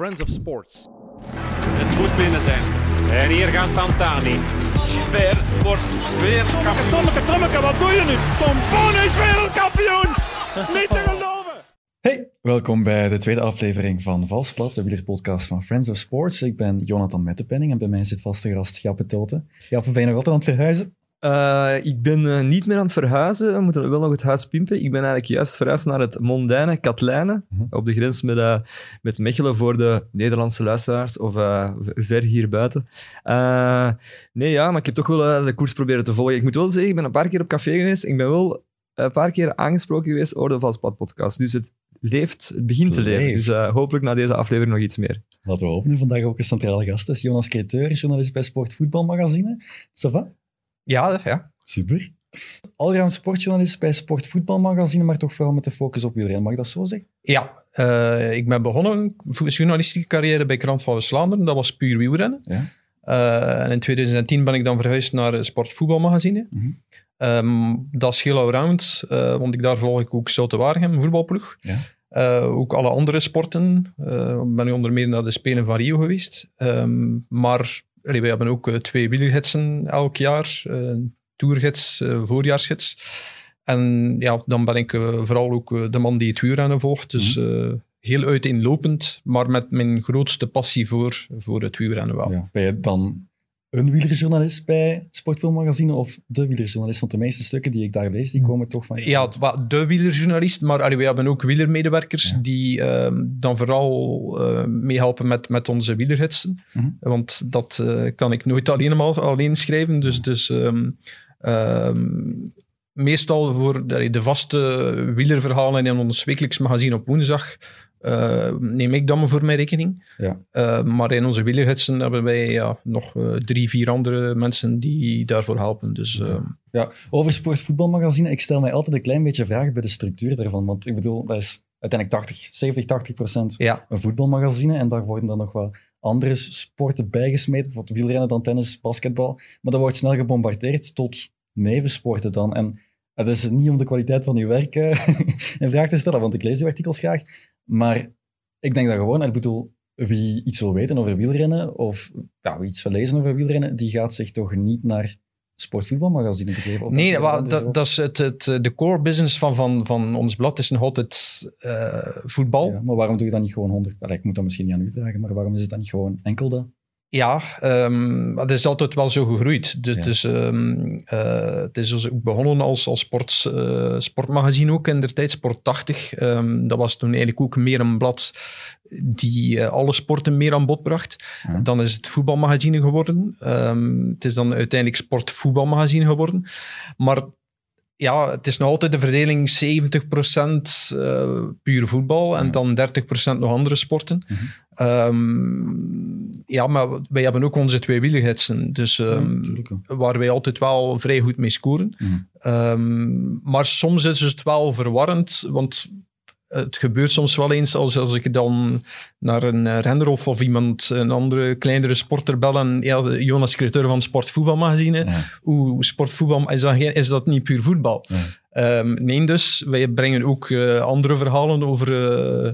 Friends of Sports. Het moet binnen zijn. En hier gaat Pantani. Gilbert wordt weer kampioen. Tommeke, Tommeke, wat doe je nu? Tom Boon is wereldkampioen! Niet te geloven! Hey, welkom bij de tweede aflevering van Valsplat, de wielerpodcast van Friends of Sports. Ik ben Jonathan Mettepenning en bij mij zit vaste gast Jappe Toten. Jappe, ben je nog altijd aan het verhuizen? Uh, ik ben uh, niet meer aan het verhuizen. We moeten wel nog het huis pimpen. Ik ben eigenlijk juist verhuisd naar het mondaine Katlijnen, -huh. op de grens met, uh, met Mechelen voor de Nederlandse luisteraars, of ver hier buiten. nee, ja, maar ik heb toch wel de koers proberen te volgen. Ik moet wel zeggen, ik ben een paar keer op café geweest. Ik ben wel een paar keer aangesproken geweest over de Valspad podcast. Dus het leeft, het begint te leven. Dus hopelijk na deze aflevering nog iets meer. Laten we openen. Vandaag ook een centrale gast. Dat is Jonas Creteur, journalist bij Sport Voetbalmagazine. Ça va? Ja, ja. Super. Allround sportjournalist bij Sportvoetbalmagazine, maar toch vooral met de focus op wielrennen. Mag ik dat zo zeggen? Ja, uh, ik ben begonnen een journalistieke carrière bij Krant van West-Vlaanderen. Dat was puur wielrennen. Ja. Uh, en in 2010 ben ik dan verhuisd naar Sportvoetbalmagazine. Mm -hmm. um, dat is heel allround, uh, want ik, daar volg ik ook Zulte Waregem, voetbalploeg. Ja. ook alle andere sporten. Ik ben onder meer naar de Spelen van Rio geweest. Um, maar Allee, wij hebben ook uh, twee wielergidsen elk jaar. Uh, tourgids, uh, voorjaarsgids. En ja, dan ben ik vooral ook de man die het wielrennen volgt. Dus mm. heel uiteenlopend, maar met mijn grootste passie voor, voor het wielrennen wel. Ja, ben je dan een wielerjournalist bij Sportfilmmagazine of de wielerjournalist? Want de meeste stukken die ik daar lees, die komen toch van... Ja, de wielerjournalist, maar allee, we hebben ook wielermedewerkers ja. die uh, dan vooral uh, meehelpen met, met onze wielerhitsen. Mm -hmm. Want dat uh, kan ik nooit alleen, alleen schrijven. Dus, dus um, meestal voor de, de vaste wielerverhalen in ons wekelijks magazine op woensdag uh, neem ik dan voor mijn rekening. Ja. Uh, maar in onze wielergidsen hebben wij ja, nog uh, drie, vier andere mensen die daarvoor helpen. Dus, okay. ja. Over sportvoetbalmagazine, ik stel mij altijd een klein beetje vragen bij de structuur daarvan. Want ik bedoel, dat is uiteindelijk 80, 70, 80 procent ja. een voetbalmagazine. En daar worden dan nog wel andere sporten bijgesmeten. Bijvoorbeeld wielrennen, dan tennis, basketbal. Maar dat wordt snel gebombardeerd tot nevensporten dan. En het is niet om de kwaliteit van uw werk in vraag te stellen, want ik lees uw artikels graag. Maar ik denk dat gewoon, ik bedoel, wie iets wil weten over wielrennen, of ja, wie iets wil lezen over wielrennen, die gaat zich toch niet naar sportvoetbalmagazine begeven? Nee, dat, dat, dat, is het, het, de core business van, van, van ons blad, is nog altijd uh, voetbal. Ja, maar waarom doe je dan niet gewoon 100? Ik moet dat misschien niet aan u vragen, maar waarom is het dan niet gewoon enkel dat? Ja, um, dat is altijd wel zo gegroeid. Dus, ja. dus um, uh, het is dus ook begonnen als, als sport, uh, sportmagazine ook in de tijd, Sport 80. Um, dat was toen eigenlijk ook meer een blad die uh, alle sporten meer aan bod bracht. Ja. Dan is het voetbalmagazine geworden. het is dan uiteindelijk sportvoetbalmagazine geworden. Maar ja, het is nog altijd de verdeling 70% uh, puur voetbal en dan 30% nog andere sporten. Mm -hmm. um, ja, maar wij hebben ook onze twee wielergidsen, dus um, ja, waar wij altijd wel vrij goed mee scoren. Mm -hmm. um, maar soms is het wel verwarrend, want het gebeurt soms wel eens als, als ik dan naar een renner of, of iemand, een andere kleinere sporter bel en ja, Jonas Creteur van Sportvoetbalmagazine, ja. hoe sportvoetbal, is dat, is dat niet puur voetbal? Ja. Um, nee, dus wij brengen ook uh, andere verhalen over uh,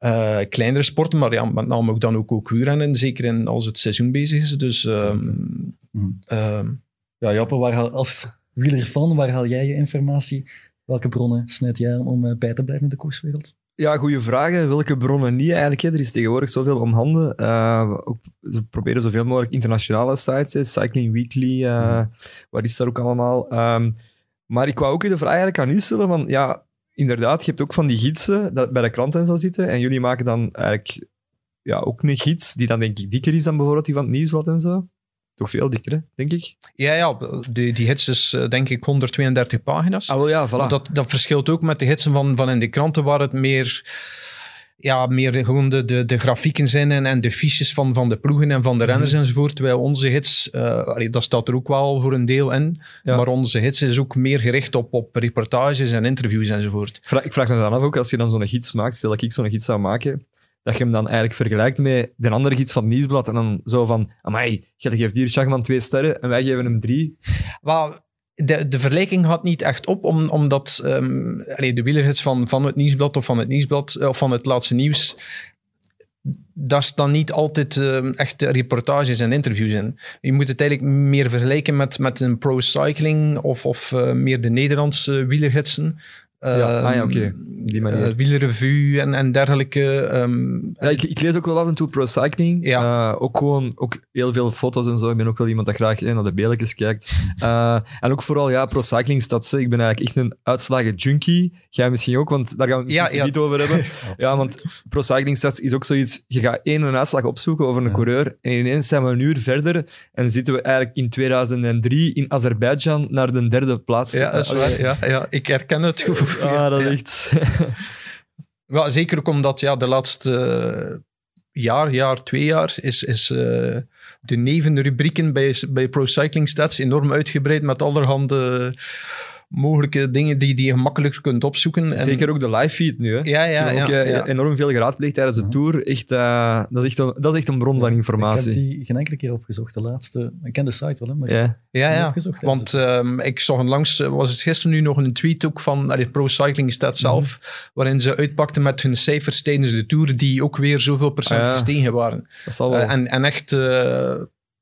uh, kleinere sporten, maar ja, met name ook dan ook, ook wielrennen, zeker in, als het seizoen bezig is. Dus, um, mm. um, ja, Joppe, waar haal, als wieler van, waar haal jij je informatie Welke bronnen snijd jij om uh, bij te blijven in de koerswereld? Ja, goede vragen. Welke bronnen niet eigenlijk? Er is tegenwoordig zoveel om handen. Uh, ook, ze proberen zoveel mogelijk internationale sites. Cycling Weekly, uh, mm. wat is daar ook allemaal? Um, maar ik wou ook de vraag eigenlijk aan u stellen van, ja, inderdaad, je hebt ook van die gidsen dat bij de krant en zo zitten. En jullie maken dan eigenlijk ja, ook een gids die dan denk ik dikker is dan bijvoorbeeld die van het nieuwsblad en zo. Toch veel dikker, denk ik? Ja, ja die, die hits is denk ik 132 pagina's. Ah, wel ja, voilà. Dat, dat verschilt ook met de hitsen van, van in de kranten, waar het meer ja, meer gewoon de, de, de grafieken zijn en, en de fiches van, van de ploegen en van de renners mm. enzovoort. Terwijl onze hits, uh, allee, dat staat er ook wel voor een deel in. Ja. Maar onze hits is ook meer gericht op, op reportages en interviews enzovoort. Ik vraag, ik vraag me dan af ook, als je dan zo'n gids maakt, stel dat ik zo'n gids zou maken, dat je hem dan eigenlijk vergelijkt met de andere gids van het Nieuwsblad en dan zo van, amai, je geeft hier Schachman twee sterren en wij geven hem drie. Well, de, de vergelijking gaat niet echt op, om, omdat allee, de wielergids van, van het Nieuwsblad of van het Nieuwsblad of van het laatste nieuws daar staan niet altijd uh, echt reportages en interviews in. Je moet het eigenlijk meer vergelijken met, met een pro-cycling of, of uh, meer de Nederlandse wielergidsen ja, ah, ja oké. Die manier. Uh, wielerrevue en, en dergelijke. Um, ja, ik, ik, lees ook wel af en toe pro cycling. Ja. Uh, ook gewoon ook heel veel foto's en zo. Ik ben ook wel iemand dat graag naar de beeldjes kijkt. Uh, en ook vooral ja, pro cycling. Ik ben eigenlijk echt een uitslagen junkie. Jij misschien ook, want daar gaan we het ja, ja. niet over hebben. ja, want pro cycling stats is ook zoiets. Je gaat één een uitslag opzoeken over een coureur en ineens zijn we een uur verder en zitten we eigenlijk in 2003 in Azerbeidzjan naar de derde plaats. Ja, dat is waar. Ja, ja, ik herken het gevoel. Ah, dat echt... ja, zeker ook omdat ja, de laatste jaar, jaar, twee jaar is, is uh, de nevenrubrieken bij, bij Pro Cycling Stats enorm uitgebreid met allerhande mogelijke dingen die, die je gemakkelijker kunt opzoeken. Zeker ook de live feed nu. Hè. Ja, ja, Ik heb ook ja, uh, enorm veel geraadpleegd tijdens de tour. Echt, uh, dat, is echt een, dat is echt een bron van informatie. Ik heb die geen enkele keer opgezocht. De laatste, ik ken de site wel, hè, maar ja, ja, ja. Opgezocht, want um, ik zag onlangs, was het gisteren nu nog een tweet ook van uh, Pro Cycling Stat zelf, mm -hmm. waarin ze uitpakten met hun cijfers tijdens de tour, die ook weer zoveel procent ah, gestegen waren. Dat zal wel. en, en echt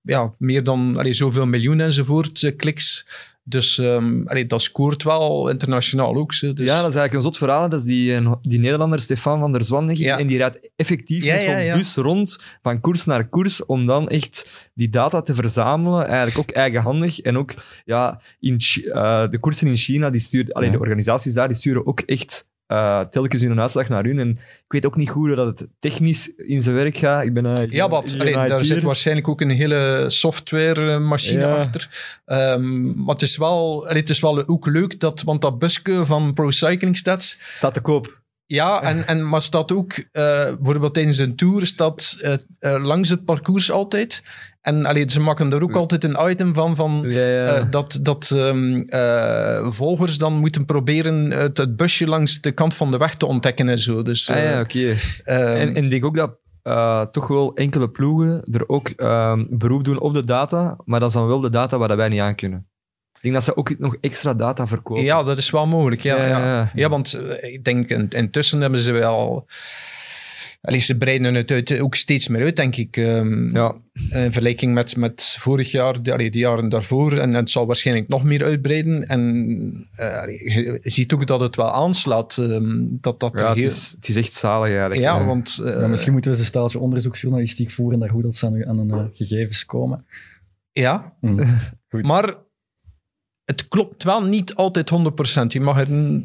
ja, meer dan allee, zoveel miljoen enzovoort, kliks. Dus um, allee, dat scoort wel internationaal ook. Zo, dus. Ja, dat is eigenlijk een zot verhaal. Dat is die, die Nederlander Stefan van der Zwan. Ja. En die rijdt effectief ja, met zo'n ja, bus rond van koers naar koers om dan echt die data te verzamelen. Eigenlijk ook eigenhandig. En ook ja, in, uh, de koersen in China, die sturen, allee, de organisaties daar, die sturen ook echt uh, telkens in een uitslag naar hun. En ik weet ook niet goed hoe dat het technisch in zijn werk gaat. Ik ben, uh, ja, wat, daar zit waarschijnlijk ook een hele softwaremachine ja. achter. Um, maar het is, wel, allee, het is wel ook leuk, dat, want dat busje van Pro Cycling Stats... Staat te koop. Ja, en, en, maar staat ook, uh, bijvoorbeeld tijdens een tour, staat uh, uh, langs het parcours altijd. En allee, ze maken er ook altijd een item van, van ja, ja. Uh, dat, dat um, uh, volgers dan moeten proberen het, het, busje langs de kant van de weg te ontdekken en zo. Dus, uh, ah, ja, oké. Okay. Um, en, en ik denk ook dat toch wel enkele ploegen er ook um, beroep doen op de data, maar dat is dan wel de data waar wij niet aan kunnen. Ik denk dat ze ook nog extra data verkopen. Ja, dat is wel mogelijk. Ja, ja, ja. ja want ik denk intussen hebben ze wel Allee, ze breiden het uit, ook steeds meer uit, denk ik. Um, ja. In vergelijking met, met vorig jaar, de, allee, de jaren daarvoor. En, en, het zal waarschijnlijk nog meer uitbreiden. En uh, allee, je ziet ook dat het wel aanslaat. Um, dat, dat ja, heel... het, is, het is echt zalig eigenlijk. Ja, want... Uh, ja, misschien moeten we eens een staaltje onderzoeksjournalistiek voeren naar hoe dat ze aan, aan een uh, gegevens komen. Ja, mm. maar het klopt wel niet altijd 100%. Je mag er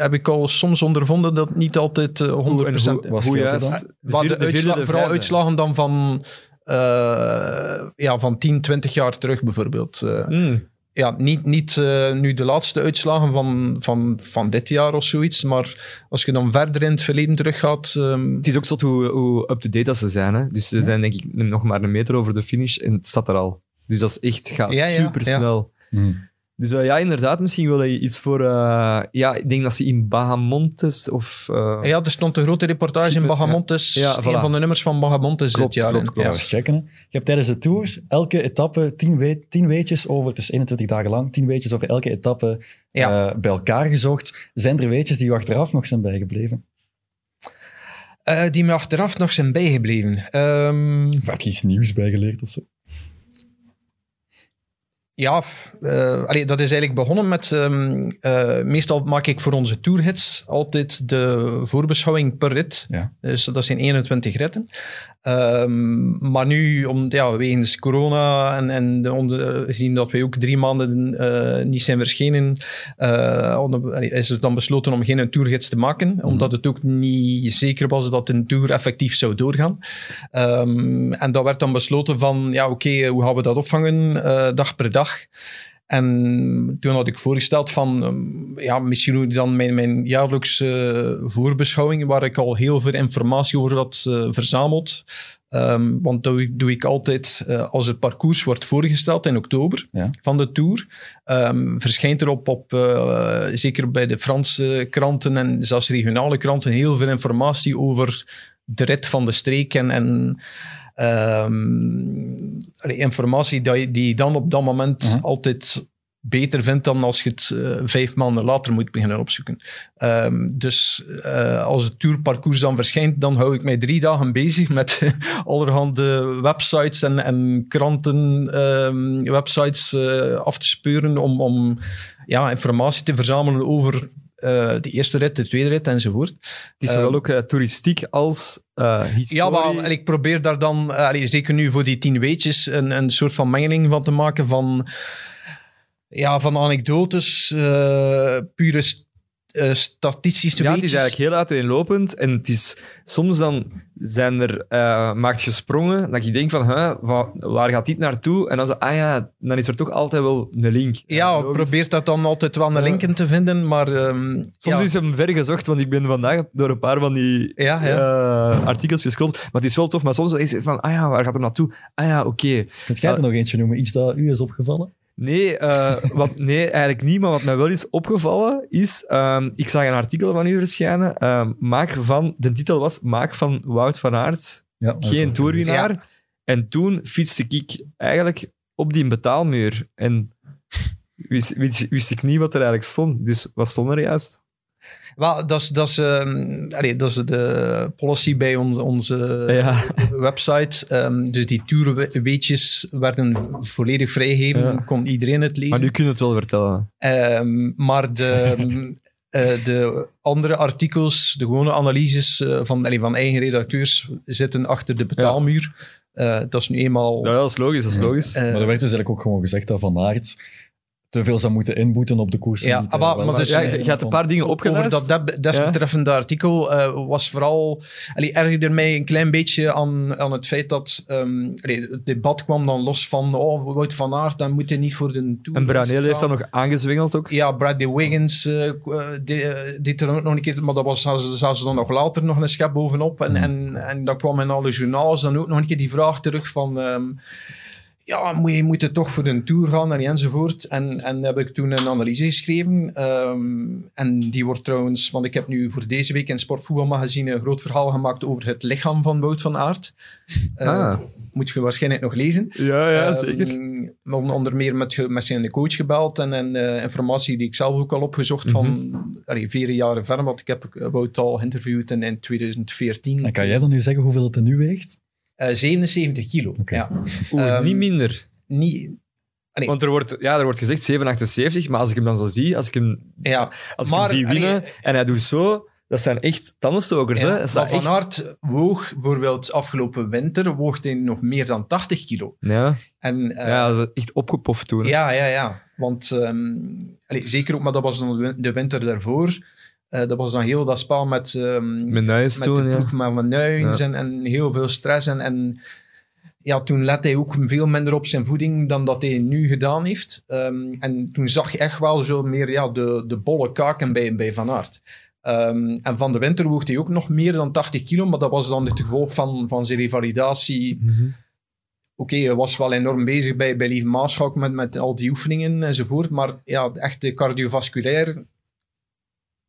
heb ik al soms ondervonden dat niet altijd uh, 100% hoe, hoe, was hoe juist? De, uitsla de vooral uitslagen dan van, uh, ja, van 10, 20 jaar terug bijvoorbeeld. Uh, mm. Ja, niet, niet uh, nu de laatste uitslagen van, van, van dit jaar of zoiets, maar als je dan verder in het verleden teruggaat... Um... Het is ook zo hoe, hoe up-to-date ze zijn. Hè? Dus ze ja. zijn denk ik nog maar een meter over de finish en het staat er al. Dus dat is echt, gaat ja, ja, super snel. Mm. Dus uh, ja, inderdaad, misschien wil je iets voor... Uh, ja, ik denk dat ze in Bahamontes of... Uh, ja, er stond een grote reportage in Bahamontes. Ja, een voilà. van de nummers van Bahamontes klopt, dit jaar. Klopt, klopt. Ja, eens checken. Hè. Je hebt tijdens de tours elke etappe tien, we tien weetjes over... Dus 21 dagen lang, tien weetjes over elke etappe ja. bij elkaar gezocht. Zijn er weetjes die je achteraf nog zijn bijgebleven? Uh, die me achteraf nog zijn bijgebleven. Um... Je iets nieuws bijgeleerd of zo? Ja, uh, allee, dat is eigenlijk begonnen met... Um, uh, meestal maak ik voor onze tourhits altijd de voorbeschouwing per rit. Ja. Dus dat zijn 21 ritten. Um, maar nu, om, ja, wegens corona en, en de, onder, gezien dat wij ook drie maanden uh, niet zijn verschenen, is het dan besloten om geen tourgids te maken, mm -hmm. omdat het ook niet zeker was dat een tour effectief zou doorgaan. Um, en dat werd dan besloten van, ja oké, okay, hoe gaan we dat opvangen, dag per dag. En toen had ik voorgesteld van, ja, misschien dan mijn, mijn jaarlijkse voorbeschouwing, waar ik al heel veel informatie over had uh, verzameld. Um, want dat doe, doe ik altijd uh, als het parcours wordt voorgesteld in oktober ja. van de Tour. Um, verschijnt er op, op zeker bij de Franse kranten en zelfs regionale kranten, heel veel informatie over de rit van de streek en... en Um, informatie die, die je dan op dat moment uh -huh. altijd beter vind dan als je het uh, vijf maanden later moet beginnen opzoeken. Um, dus uh, als het tourparcours dan verschijnt, dan hou ik mij drie dagen bezig met allerhande websites en, en kranten, um, websites uh, af te speuren om, om ja, informatie te verzamelen over uh, de eerste rit, de tweede rit enzovoort. Het is wel ook uh, toeristiek als historie. Ja, maar en ik probeer daar dan, allee, zeker nu voor die tien weetjes, een, een soort van mengeling van te maken van ja, van anekdotes, pure uh, statistische Ja, het is eigenlijk heel uiteenlopend. En het is, soms dan zijn er, uh, maakt gesprongen, dat je denkt van, huh, van, waar gaat dit naartoe? En dan zo, ah ja, dan is er toch altijd wel een link. Ja, probeert dat dan altijd wel een link in te vinden, maar... Um, soms ja. is hem ver gezocht, want ik ben vandaag door een paar van die ja, ja. Uh, artikels gescrolld. Maar het is wel tof, maar soms is het van, ah ja, waar gaat het naartoe? Ah ja, oké. Okay. Kunt jij er nog eentje noemen? Iets dat u is opgevallen? Nee, uh, wat, nee, eigenlijk niet. Maar wat mij wel is opgevallen is... Um, ik zag een artikel van u verschijnen. Um, maak van, de titel was Maak van Wout van Aert ja, geen toerwinnaar. Ja. En toen fietste ik eigenlijk op die betaalmuur. En wist, wist, wist ik niet wat er eigenlijk stond. Dus wat stond er juist? Wel, dat is, dat, is, um, allee, dat is de policy bij ons, onze ja. website. Um, dus die tourweetjes werden volledig vrijgegeven. Ja. Kon iedereen het lezen. Maar nu kun je het wel vertellen. Um, maar de, uh, de andere artikels, de gewone analyses uh, van, allee, van eigen redacteurs, zitten achter de betaalmuur. Ja. Uh, dat is nu eenmaal... Ja, dat is logisch. Dat is logisch. maar er werd dus eigenlijk ook gewoon gezegd dat Van Aert te veel zou moeten inboeten op de koers. Ja, maar, maar dus, ja, je gaat een paar dingen opgeleid. Over dat desbetreffende ja. artikel uh, was vooral... Allee, ergerde mij een klein beetje aan, aan het feit dat um, allee, het debat kwam dan los van oh, Wout van Aert, dan moet hij niet voor de Tour En Braneel heeft dat nog aangezwengeld ook. Ja, Bradley Wiggins uh, deed er ook nog een keer, maar dat was zaten ze dan nog later nog een schep bovenop. En, mm. en, en dan kwam in alle journaals dan ook nog een keer die vraag terug van... Um, ja, moet je moet toch voor een tour gaan en enzovoort. En, en heb ik toen een analyse geschreven. Um, en die wordt trouwens, want ik heb nu voor deze week in Sportvoetbalmagazine een groot verhaal gemaakt over het lichaam van Wout van Aert. Uh, ah. Moet je waarschijnlijk nog lezen. Ja, ja, um, zeker. Onder meer met, met zijn coach gebeld en, en uh, informatie die ik zelf ook al opgezocht mm -hmm. van allee, vier jaren verder, want ik heb Wout al geïnterviewd in, in 2014. En kan jij dan nu zeggen hoeveel het er nu weegt? Uh, 77 kilo. Okay. Ja. Oeh, um, niet minder. Niet, Allee. Want er wordt, ja, er wordt gezegd 778, maar als ik hem dan zo zie, als ik hem, ja, als ik maar, hem zie winnen allee, en hij doet zo, dat zijn echt tandenstokers. ja, hè? maar Van Aert woog bijvoorbeeld afgelopen winter woog hij nog meer dan 80 kilo. Ja, En, uh, ja dat is echt opgepoft toen. hè. ja, ja, ja. Want um, allee, zeker ook, maar dat was de winter daarvoor. Uh, dat was dan heel dat spel met, um, Met met toen, de ja. ploeg met Ja. en, en heel veel stress. En, en ja, toen let hij ook veel minder op zijn voeding dan dat hij nu gedaan heeft. Um, en toen zag je echt wel zo meer ja, de, de bolle kaken bij, bij Van Aert. Um, en van de winter woog hij ook nog meer dan 80 kilo, maar dat was dan het gevolg van, van zijn revalidatie. Mhm. Oké, hij was wel enorm bezig bij, bij Lieve Maarschalk met, met al die oefeningen enzovoort, maar ja, echt de cardiovasculair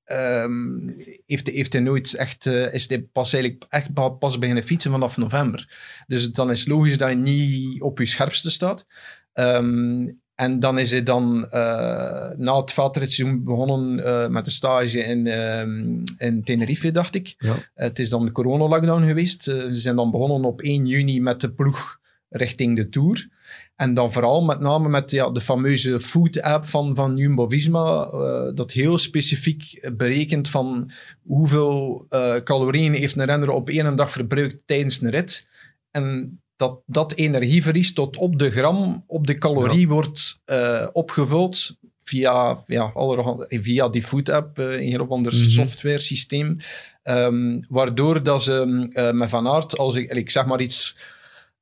um, heeft, heeft hij nooit echt, uh, is hij pas eigenlijk echt pa- pas beginnen fietsen vanaf november. Dus dan is het logisch dat je niet op je scherpste staat. Um, en dan is hij dan uh, na het veldritseizoen begonnen uh, met een stage in, um, in Tenerife, dacht ik. Ja. het is dan de coronalockdown geweest. Ze zijn dan begonnen op 1 juni met de ploeg richting de Tour. En dan vooral met name met ja, de fameuze food-app van, van Jumbo-Visma, uh, dat heel specifiek berekent van hoeveel uh, calorieën heeft een renner op één dag verbruikt tijdens een rit. En dat dat energieverlies tot op de gram op de calorie ja. wordt uh, opgevuld via, ja, via die food-app, een of ander mm-hmm. software systeem. Um, waardoor dat ze met Van Aert, als ik, ik zeg maar iets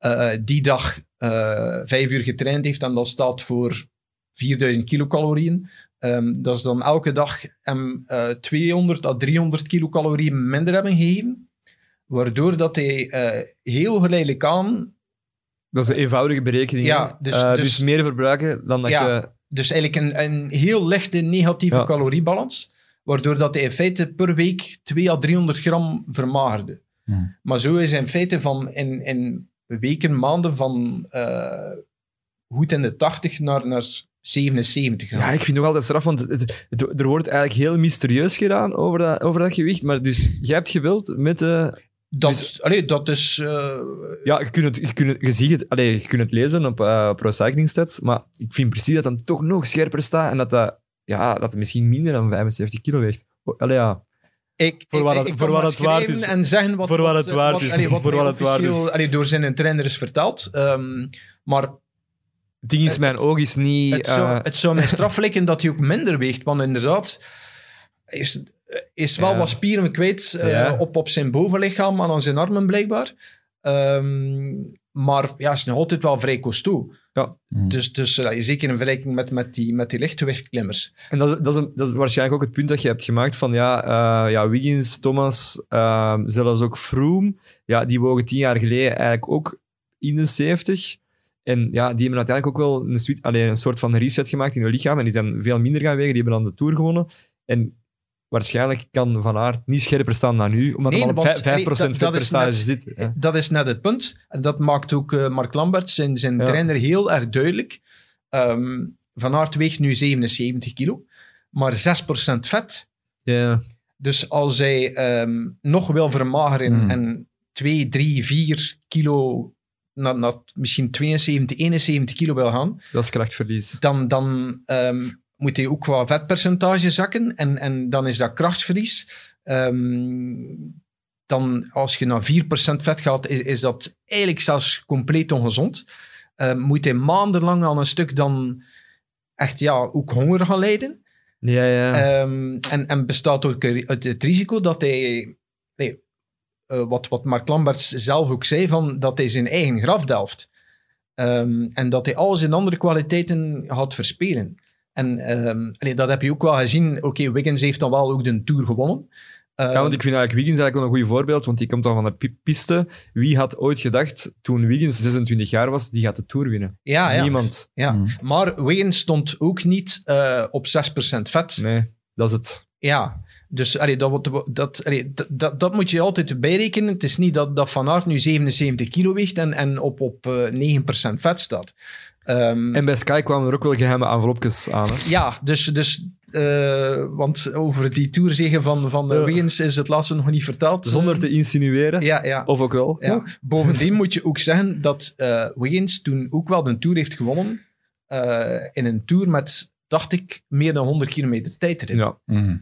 uh, die dag uh, vijf uur getraind heeft en dat staat voor 4000 kilocalorieën. Um, dat is dan elke dag hem uh, 200 à 300 kilocalorieën minder hebben gegeven. Waardoor dat hij heel geleidelijk aan... Dat is een eenvoudige berekening. Ja, dus, dus, dus, meer verbruiken dan dat ja, je... Dus eigenlijk een, een heel lichte negatieve ja. caloriebalans. Waardoor dat hij in feite per week 2 à 300 gram vermagerde. Hmm. Maar zo is hij in feite van in, in weken, maanden van uh, goed in de 80 naar, naar 77 Ja, ik vind nog altijd straf, want het, het- er wordt eigenlijk heel mysterieus gedaan over dat, over dat gewicht. Maar dus, jij hebt gewild met de... Dat, Dus- allee, dat is... eh, Ja, je, kunt het, je, kunt het, je ziet het, allee, je kunt het lezen op eh Pro Cycling Stats, maar ik vind precies dat het dan toch nog scherper staat en dat dat, ja, dat het misschien minder dan 75 kilo weegt. Allee, ja. Ik, Voor wat ik- het- ik voor kan wat maar het waard is. En zeggen wat, Voor wat het waard wat, is. allee, wat Voor wat het waard is. allee, door zijn trainer is verteld. Ehm, maar Het ding is, mijn oog is niet... het zou, het zou mij straf lijken dat hij ook minder weegt. Want inderdaad, hij is, is wel Ja. wat spieren kwijt eh, Ja. op, op zijn bovenlichaam en aan zijn armen blijkbaar. Ehm, maar ja, is nog altijd wel vrij costaud. Mhm. Dus, dus eh, zeker in vergelijking met, met, die, met die lichtgewichtklimmers. En dat is, dat, is een- dat is waarschijnlijk ook het punt dat je hebt gemaakt van ja, eh, ja Wiggins, Thomas, eh, zelfs ook Froome, ja, die wogen tien jaar geleden eigenlijk ook in de 70. En ja, die hebben uiteindelijk ook wel een, een soort van reset gemaakt in hun lichaam. En die zijn veel minder gaan wegen. Die hebben dan de Tour gewonnen. En waarschijnlijk kan Van Aert niet scherper staan dan nu, omdat Nee, hij al op want, vijf- 5% allee, dat- net- zit. Ja. Dat is net het punt. En dat maakt ook eh, Mark Lambert, zijn, zijn Ja. trainer, heel erg duidelijk. Ehm, Van Aert weegt nu 77 kilo, maar 6% vet. Ja. Dus als hij ehm, nog wil vermageren Hmm. en 2, 3, 4 kilo naar, naar misschien 72, 71 kilo wil gaan, Dat is krachtverlies. dan, dan ehm, moet hij ook qua vetpercentage zakken en, en dan is dat krachtsverlies. Ehm, dan als je naar 4% vet gaat, is, is dat eigenlijk zelfs compleet ongezond. Ehm, moet hij maandenlang aan een stuk dan echt ja, ook honger gaan lijden. Ja, ja. Ehm, en, en bestaat ook het, het risico dat hij, nee, eh, wat, wat Mark Lamberts zelf ook zei, van, dat hij zijn eigen graf delft. En dat hij al zijn andere kwaliteiten gaat verspelen. En ehm, allee, dat heb je ook wel gezien. Oké, Wiggins heeft dan wel ook de Tour gewonnen. Ehm, Ja, want ik vind eigenlijk Wiggins eigenlijk wel een goed voorbeeld, want die komt dan van de pi- piste. Wie had ooit gedacht, toen Wiggins 26 jaar was, die gaat de Tour winnen? ja, ja, Niemand. ja. Mhm. Maar Wiggins stond ook niet eh, op 6% vet. Nee, dat is het. Ja, dus allee, dat, dat, allee, dat, dat, dat moet je altijd bijrekenen. Het is niet dat, dat Van Aert nu 77 kilo weegt en, en op, op eh, 9% vet staat. Ehm, En bij Sky kwamen er ook wel geheime envelopjes aan. Hè? ja, dus, dus eh, want over die toerzegen van, van eh, Ja. Wiggins is het laatste nog niet verteld. Zonder te insinueren. Ja, ja. Of ook wel, Ja. toch? Bovendien moet je ook zeggen dat eh, Wiggins toen ook wel de Tour heeft gewonnen. eh, in een Tour met, dacht ik, meer dan 100 kilometer tijdrit. Ja, Mhm.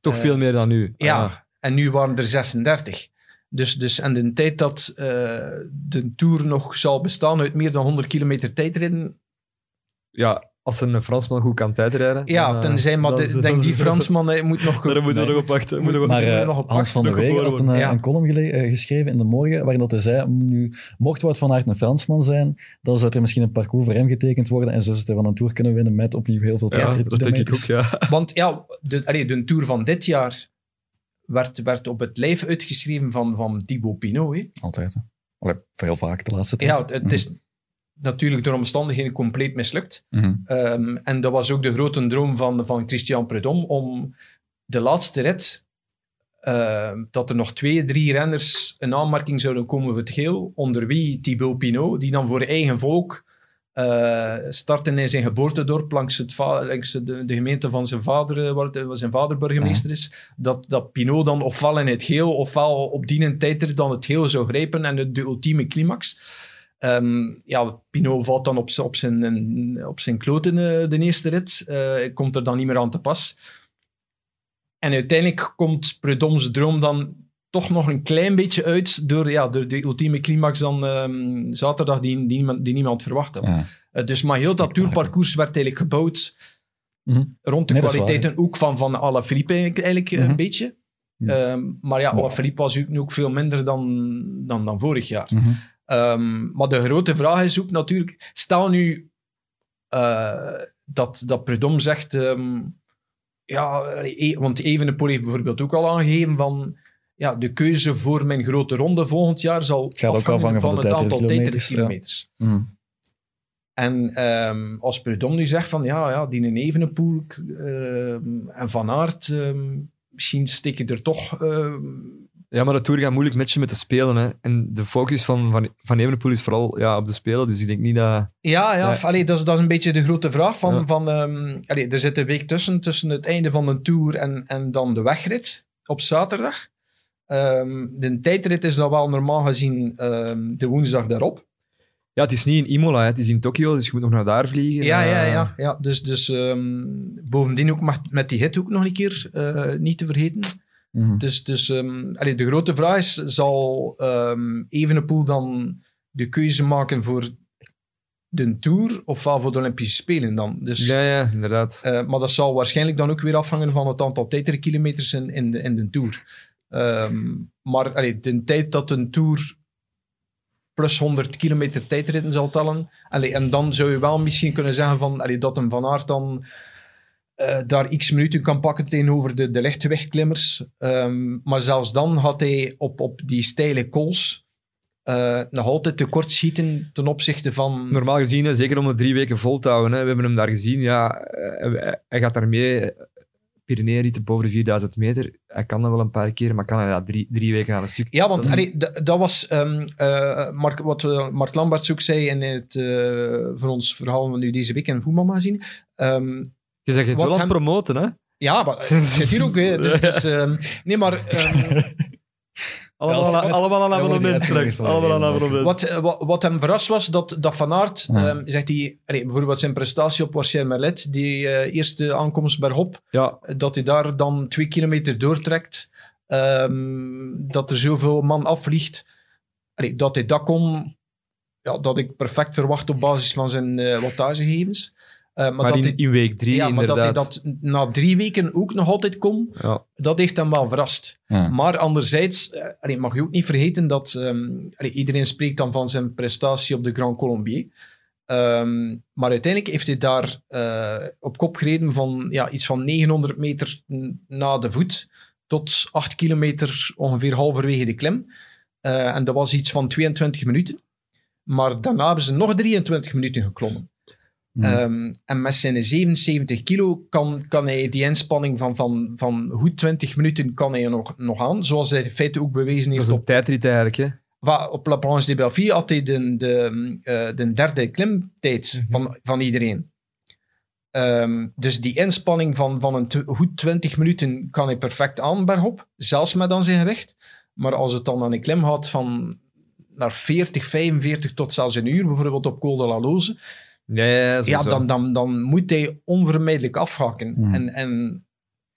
Toch Eh, veel meer dan nu. Ja, Ah, en nu waren er 36. Dus, dus en de tijd dat eh, de Tour nog zal bestaan uit meer dan 100 kilometer tijdrijden. ja, als er een Fransman goed kan tijdrijden. Ja, dan, eh, tenzij, maar dan de- is- denk die Fransman moet nog... Daar moeten we nog op wachten. Moet- Maar eh, nog op Hans van der Wegen had een, eh, een column gele- geschreven in de morgen, waarin dat hij zei, nu, mocht Wout van Aert een Fransman zijn, dan zou er misschien een parcours voor hem getekend worden en zo zou hij van een Tour kunnen winnen met opnieuw heel veel Ja, dat denk ik ook, ja. Want ja, de, allee, de Tour van dit jaar werd, werd op het lijf uitgeschreven van, van Thibaut Pinot. Hè. Altijd. hè. Allee, heel vaak de laatste tijd. Ja, het is natuurlijk door omstandigheden compleet mislukt. Mhm. Ehm, en dat was ook de grote droom van, van Christian Prudhomme om de laatste rit, ehm, dat er nog twee, drie renners een aanmerking zouden komen voor het geel, onder wie Thibaut Pinot, die dan voor eigen volk eh startte in zijn geboortedorp langs, het langs de, de gemeente van zijn vader, eh, waar, waar zijn vader burgemeester is, dat, dat Pinot dan ofwel in het geel, ofwel op die tijd dan het geel zou grijpen en de, de ultieme climax. Ehm, ja, Pinot valt dan op, op, zijn, op zijn kloten eh, de eerste rit. Eh, komt er dan niet meer aan te pas. En uiteindelijk komt Prudhomme's droom dan toch nog een klein beetje uit door, ja, door de ultieme climax dan ehm, zaterdag die, die, niemand, die niemand verwacht had. Ja. Eh, dus maar heel dat tourparcours werd eigenlijk gebouwd Mhm. rond de Nee, kwaliteiten ook van, van Alaphilippe eigenlijk, eigenlijk Mhm. een beetje. Ja. Ehm, maar ja, Wow. Alaphilippe was nu ook veel minder dan, dan, dan vorig jaar. Mhm. Ehm, maar de grote vraag is ook natuurlijk, stel nu eh, dat, dat Prudhomme zegt, ehm, ja, e- want Evenepoel heeft bijvoorbeeld ook al aangegeven van, ja, de keuze voor mijn grote ronde volgend jaar zal afhangen van het aantal tijdritkilometers, tijdritkilometers. Mhm. En ehm, als Prudhomme nu zegt van, ja, ja die een Evenepoel en Van Aert, misschien steken er toch Ja, maar de Tour gaat moeilijk matchen met de Spelen. Hè. En de focus van, van, van Evenepoel is vooral ja, op de Spelen. Dus ik denk niet dat... Ja, ja, Ja. allee, dat, is, dat is een beetje de grote vraag. Van, Ja. van, allee, er zit een week tussen, tussen het einde van de Tour en, en dan de wegrit op zaterdag. Ehm, de tijdrit is dan wel normaal gezien ehm, de woensdag daarop. Ja, het is niet in Imola, hè. het is in Tokio, dus je moet nog naar daar vliegen. Ja, ja, Eh, ja. ja. Dus, dus ehm, bovendien ook met, met die hit ook nog een keer eh, niet te vergeten. Mhm. Dus, dus allee, de grote vraag is, zal ehm Evenepoel dan de keuze maken voor de Tour of wel voor de Olympische Spelen dan? Dus, Ja, ja, inderdaad. eh, maar dat zal waarschijnlijk dan ook weer afhangen van het aantal tijdritkilometers in, in, de, in de Tour. Ehm, maar allee, de tijd dat een Tour plus 100 kilometer tijdritten zal tellen, allee, en dan zou je wel misschien kunnen zeggen van, dat een Van Aert dan eh, daar x minuten kan pakken tegenover de, de lichtgewichtklimmers. Ehm, maar zelfs dan had hij op, op die steile kools eh, nog altijd tekort schieten ten opzichte van... Normaal gezien, hè, zeker om de drie weken vol te houden. Hè. We hebben hem daar gezien. Ja, eh, hij, hij gaat daarmee Pyreneeën boven de 4000 meter. Hij kan dat wel een paar keer, maar kan hij dat drie, drie weken aan een stuk. Ja, want Dat- allee, d- dat was ehm, eh, Mark, wat Mark Lamberts ook zei in het, eh, voor ons verhaal van nu deze week in Voetbalmagazine. Ehm Je zegt het wel aan hem- promoten, hè? ja, maar het zit hier ook. Dus, dus, ehm, nee, maar ehm, Allemaal, aan- abonnement straks. Allemaal aan abonnement. wat, eh, wat, wat hem verrast was, dat, dat Van Aert, Ja. ehm, zegt hij, allee, bijvoorbeeld zijn prestatie op Warcien Merlet, die eh, eerste aankomst bergop, Ja, dat hij daar dan twee kilometer doortrekt, ehm, dat er zoveel man afvliegt, Allee, dat hij dat kon, ja, dat ik perfect verwacht op basis van zijn eh wattagegevens. Eh, maar, maar dat in, week drie ja, maar dat hij inderdaad. dat na drie weken ook nog altijd kon, Ja. dat heeft hem wel verrast. Ja. Maar anderzijds, eh, allee, mag je ook niet vergeten dat ehm, allee, iedereen spreekt dan van zijn prestatie op de Grand Colombier. Ehm, maar uiteindelijk heeft hij daar eh, op kop gereden van ja, iets van 900 meter na de voet tot 8 kilometer ongeveer halverwege de klim. Eh, en dat was iets van 22 minuten. Maar daarna hebben ze nog 23 minuten geklommen. Ja. Ehm, en met zijn 77 kilo kan, kan hij die inspanning van, van, van goed 20 minuten kan hij nog, nog aan. Zoals hij in feite ook bewezen Dat heeft is een op, tijdrit eigenlijk, hè? op La Planche de Belleville. Had hij de, de, eh, de derde klimtijd van, van iedereen. Ehm, dus die inspanning van, van een goed 20 minuten kan hij perfect aan bergop. Zelfs met aan zijn gewicht. Maar als het dan aan een klim gaat van naar 40, 45 tot zelfs een uur, bijvoorbeeld op Col de la Loze, Ja, dan, dan, dan moet hij onvermijdelijk afhaken. Hmm. En, en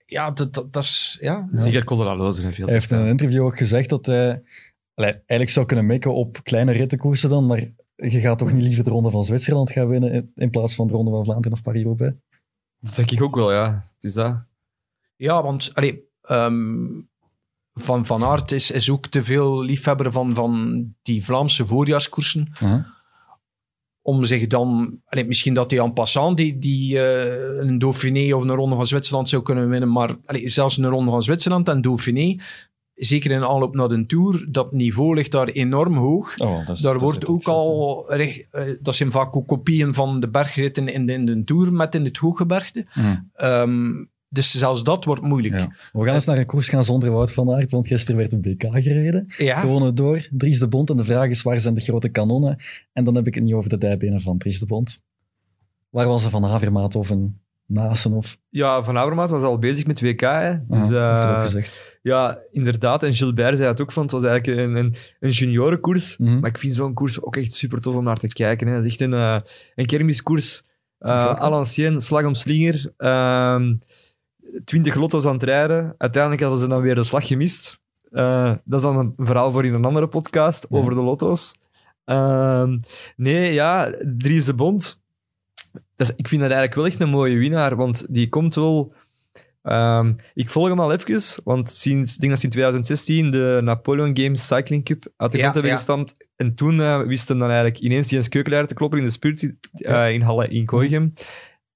ja, dat, dat, dat is... Ja, Zeker Colorado Hij heeft in een interview ook gezegd dat hij eigenlijk zou kunnen mikken op kleine rittenkoersen dan, maar je gaat toch niet liever de Ronde van Zwitserland gaan winnen in- in plaats van de Ronde van Vlaanderen of Paris-Roubaix? Dat denk ik ook wel, ja. Het is dat. ja want allee, ehm, Van Van Aert is, is ook te veel liefhebber van, van die Vlaamse voorjaarskoersen. Ja. Om zich dan... Allee, misschien dat hij en passant die, die, eh, een Dauphiné of een Ronde van Zwitserland zou kunnen winnen. Maar allee, zelfs een Ronde van Zwitserland en Dauphiné, zeker in aanloop naar de Tour, dat niveau ligt daar enorm hoog. Oh, is- Daar wordt ook al, recht- eh, dat zijn vaak ook kopieën van de bergritten in de, in de Tour met in het hooggebergte. Mhm. Ehm, dus zelfs dat wordt moeilijk. Ja. We gaan eens naar een koers gaan zonder Wout van Aert, want gisteren werd een BK gereden. Ja. Gewonnen door Dries de Bond. En de vraag is, waar zijn de grote kanonnen? En dan heb ik het niet over de dijbenen van Dries de Bond. Waar was ze van Havermaat of een Nasen? Of, Ja, Van Avermaat was al bezig met WK, hè. Dus, dat ook eh, gezegd. ja, inderdaad. En Gilbert zei het ook van, het was eigenlijk een, een, een juniorenkoers. Mhm. Maar ik vind zo'n koers ook echt super tof om naar te kijken. Hè. Dat is echt een, eh, een kermiskoers. Uh, slag om slinger. Ehm, Twintig lotto's aan het rijden. Uiteindelijk hadden ze dan weer de slag gemist. Eh, dat is dan een verhaal voor in een andere podcast Ja. over de lotto's. Ehm, nee, ja, Dries de Bond. Ik vind dat eigenlijk wel echt een mooie winnaar, want die komt wel... Ehm, ik volg hem al even, want sinds, ik denk dat ze in 2016 de Napoleon Games Cycling Cup uit de Ja, grond hebben ja. gestampt. En toen eh, wist hem dan eigenlijk ineens Jens Keukelaar te kloppen in de spurt eh, in Halle in.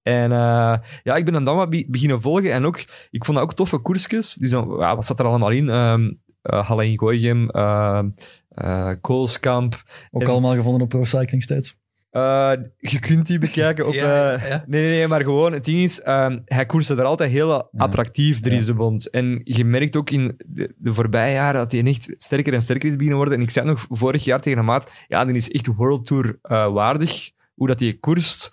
En eh, ja, ik ben hem dan wat be- beginnen volgen. En ook, ik vond dat ook toffe koersjes. Dus dan, ja, wat zat er allemaal in? Ehm eh, Halle in Kooigem, ehm, eh, Koolskamp. Ook en- allemaal gevonden op Pro Cycling Stats. Uh, je kunt die bekijken op... Ja, uh, ja. Nee, nee, nee, maar gewoon, het ding is, uh, hij koerste er altijd heel attractief, Dries de Bond. En je merkt ook in de, de, voorbije jaren dat hij echt sterker en sterker is beginnen worden. En ik zei nog vorig jaar tegen de maat, ja, die is echt World Tour waardig, hoe dat hij koerst.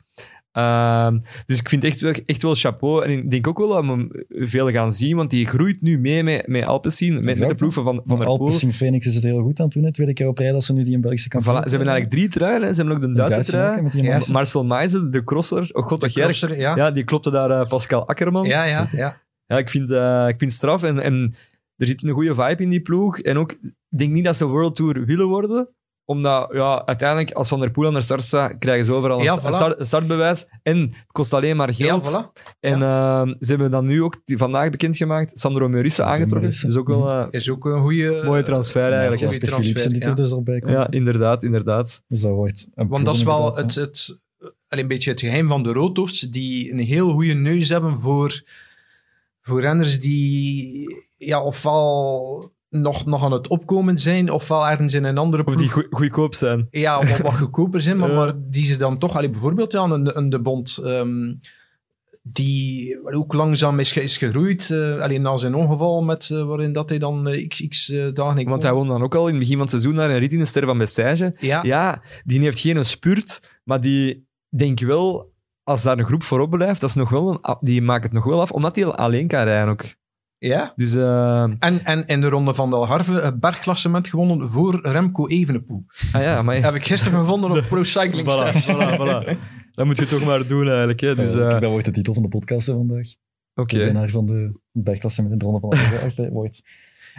Uh, dus ik vind echt wel, echt wel chapeau. En ik denk ook wel dat we hem veel gaan zien, want die groeit nu mee met, met Alpecin, met, met de ploegen van, van der. Alpecin Phoenix is het heel goed aan het doen, het tweede keer op rij dat ze nu die in Belgische kampioen voilà, Ze hebben eigenlijk drie truien. Ze hebben ook de, de Duitse trui. Ja, Marcel Meijzen, de crosser. Oh god, dat crosser, ja. ja. die klopte daar uh, Pascal Akkerman. Ja, ja, ja. ja ik, vind, uh, ik vind het straf. En, en er zit een goede vibe in die ploeg. En ook, ik denk niet dat ze World Tour willen worden omdat ja, uiteindelijk, als Van der Poel aan de start staat, krijgen ze overal een, ja, voilà. start, startbewijs. En het kost alleen maar geld. Ja, voilà. En ja. uh, ze hebben dan nu ook vandaag bekendgemaakt Sandro Meurisse aangetrokken. Dus ook wel uh, is ook een goede mooie transfer eigenlijk. Ja, Jasper Philipsen die er dus al bij komt. Ja, inderdaad, inderdaad. Dus dat wordt Want dat is wel het, het, een beetje het geheim van de roodhoofds, die een heel goede neus hebben voor, voor renners die ja, ofwel nog, nog aan het opkomen zijn, ofwel ergens in een andere ploeg. Of die goedkoop zijn. Ja, wat, wat goedkoper zijn, maar, maar die ze dan toch... Allee, bijvoorbeeld ja, een, een De Bond, um, die ook langzaam is, is gegroeid. Uh, alleen na zijn ongeval, met, uh, waarin dat hij dan uh, x, x dagen... Want hij won dan ook al in het begin van het seizoen naar een rit in de Ster van Bessage. Ja. ja, die heeft geen spurt, maar die denk wel... Als daar een groep voorop blijft, dat is nog wel een, die maakt het nog wel af, omdat hij alleen kan rijden ook. Ja. Dus, uh... en, en in de ronde van de Algarve het bergklassement gewonnen voor Remco Evenepoel. Ah ja, maar... Heb ik gisteren gevonden op Pro Cycling voilà, voilà, voilà. Dat moet je toch maar doen eigenlijk. Hè. Dus, uh... Dat wordt de titel van de podcast vandaag. Oké. De winnaar van de bergklassement in de ronde van de Algarve wordt.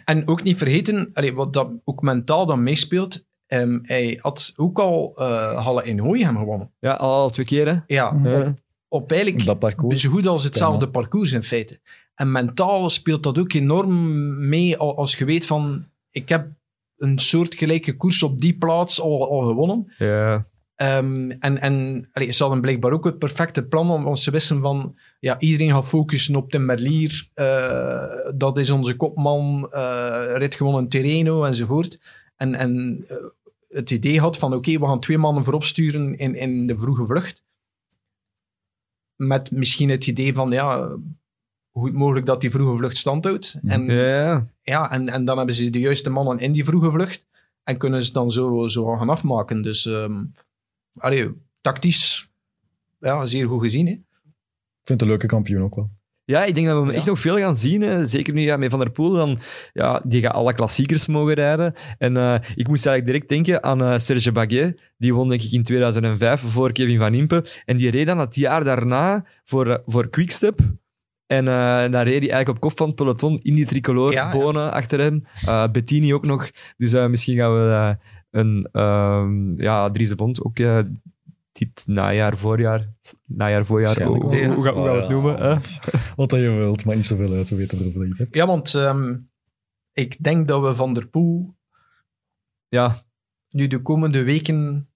En ook niet vergeten, allee, wat dat ook mentaal dan meespeelt, um, hij had ook al uh, Halle in gewonnen. Ja, al twee keer hè? Ja, ja. Op, op eigenlijk dat parcours. zo goed als hetzelfde parcours in feite. En mentaal speelt dat ook enorm mee als je weet van, ik heb een soortgelijke koers op die plaats al, al gewonnen. Ja. Um, en en allee, ze hadden blijkbaar ook het perfecte plan, want ze wisten van, ja, iedereen gaat focussen op Tim Merlier, uh, dat is onze kopman, uh, rit gewonnen Terreno enzovoort. En, en uh, het idee had van, oké, okay, we gaan twee mannen voorop sturen in, in de vroege vlucht. Met misschien het idee van, ja, hoe mogelijk dat die vroege vlucht standhoudt. En, ja. Ja, en, en dan hebben ze de juiste mannen in die vroege vlucht en kunnen ze dan zo, zo gaan afmaken. Dus um, allee, tactisch ja, zeer goed gezien. Hè? Ik vind het een leuke kampioen ook wel. Ja, ik denk dat we hem ja. echt nog veel gaan zien. Hè. Zeker nu ja, met Van der Poel. Dan, ja, die gaat alle klassiekers mogen rijden. En uh, ik moest eigenlijk direct denken aan uh, Serge Baguet. Die won denk ik in 2005 voor Kevin Van Impe. En die reed dan het jaar daarna voor, uh, voor Quickstep. En uh, dan reed hij eigenlijk op kop van het peloton in die tricolore, ja, Bonen ja. achter hem, uh, Bettini ook nog. Dus uh, misschien gaan we een um, ja, Dries de Bond ook dit najaar, voorjaar, najaar, voorjaar, hoe, hoe, hoe, hoe, gaan we het noemen? Hè? Wat dat je wilt, maar niet zoveel uit, we weten erover dat je hebt. Ja, want um, ik denk dat we Van der Poel ja. nu de komende weken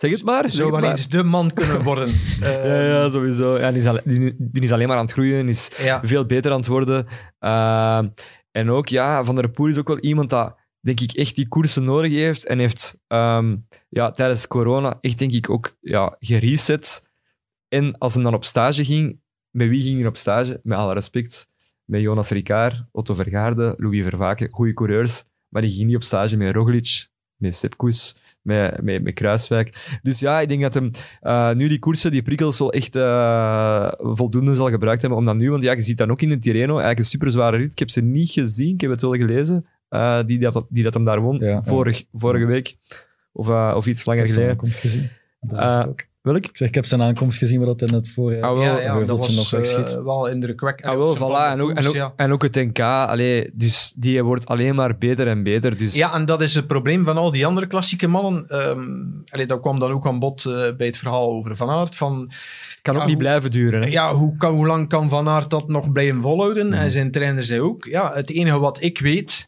Zeg het maar. Zou wel eens de man kunnen worden. uh, ja, ja, sowieso. Ja, die, is al, die, die, is alleen maar aan het groeien, is ja. veel beter aan het worden. Uh, en ook, ja, Van der Poel is ook wel iemand dat, denk ik, echt die koersen nodig heeft. En heeft um, ja, tijdens corona echt, denk ik, ook ja, gereset. En als hij dan op stage ging, met wie ging hij op stage? Met alle respect. Met Jonas Ricard, Otto Vergaarde, Louis Vervaken, goede coureurs. Maar die ging niet op stage met Roglic, met Sepkus met, met, met Kruiswijk. Dus ja, ik denk dat hem uh, nu die koersen, die prikkels wel echt uh, voldoende zal gebruikt hebben om dat nu, want ja, je ziet dan ook in de Tirreno, eigenlijk een super zware rit. Ik heb ze niet gezien, ik heb het wel gelezen, uh, die, dat, die dat hem daar won, ja, vorig, ja. vorige week. Of, of iets langer geleden. aankomst gezien. Dat is het ook. Welk? Ik, zeg, ik heb zijn aankomst gezien, maar dat hij net voor ah, wel, ja, ja, dat was nog wegschiet. uh, wel indrukwekkend. Ah, wel, voilà. En ook, en, ook, ja. en ook het NK, allee, dus die wordt alleen maar beter en beter. Dus... Ja, en dat is het probleem van al die andere klassieke mannen. Um, allee, dat kwam dan ook aan bod uh, bij het verhaal over Van Aert. Van, het kan ook niet hoe, blijven duren. Hè? Ja, hoe, kan, hoe lang kan Van Aert dat nog blijven volhouden? Mm. En zijn trainer zei ook, ja, het enige wat ik weet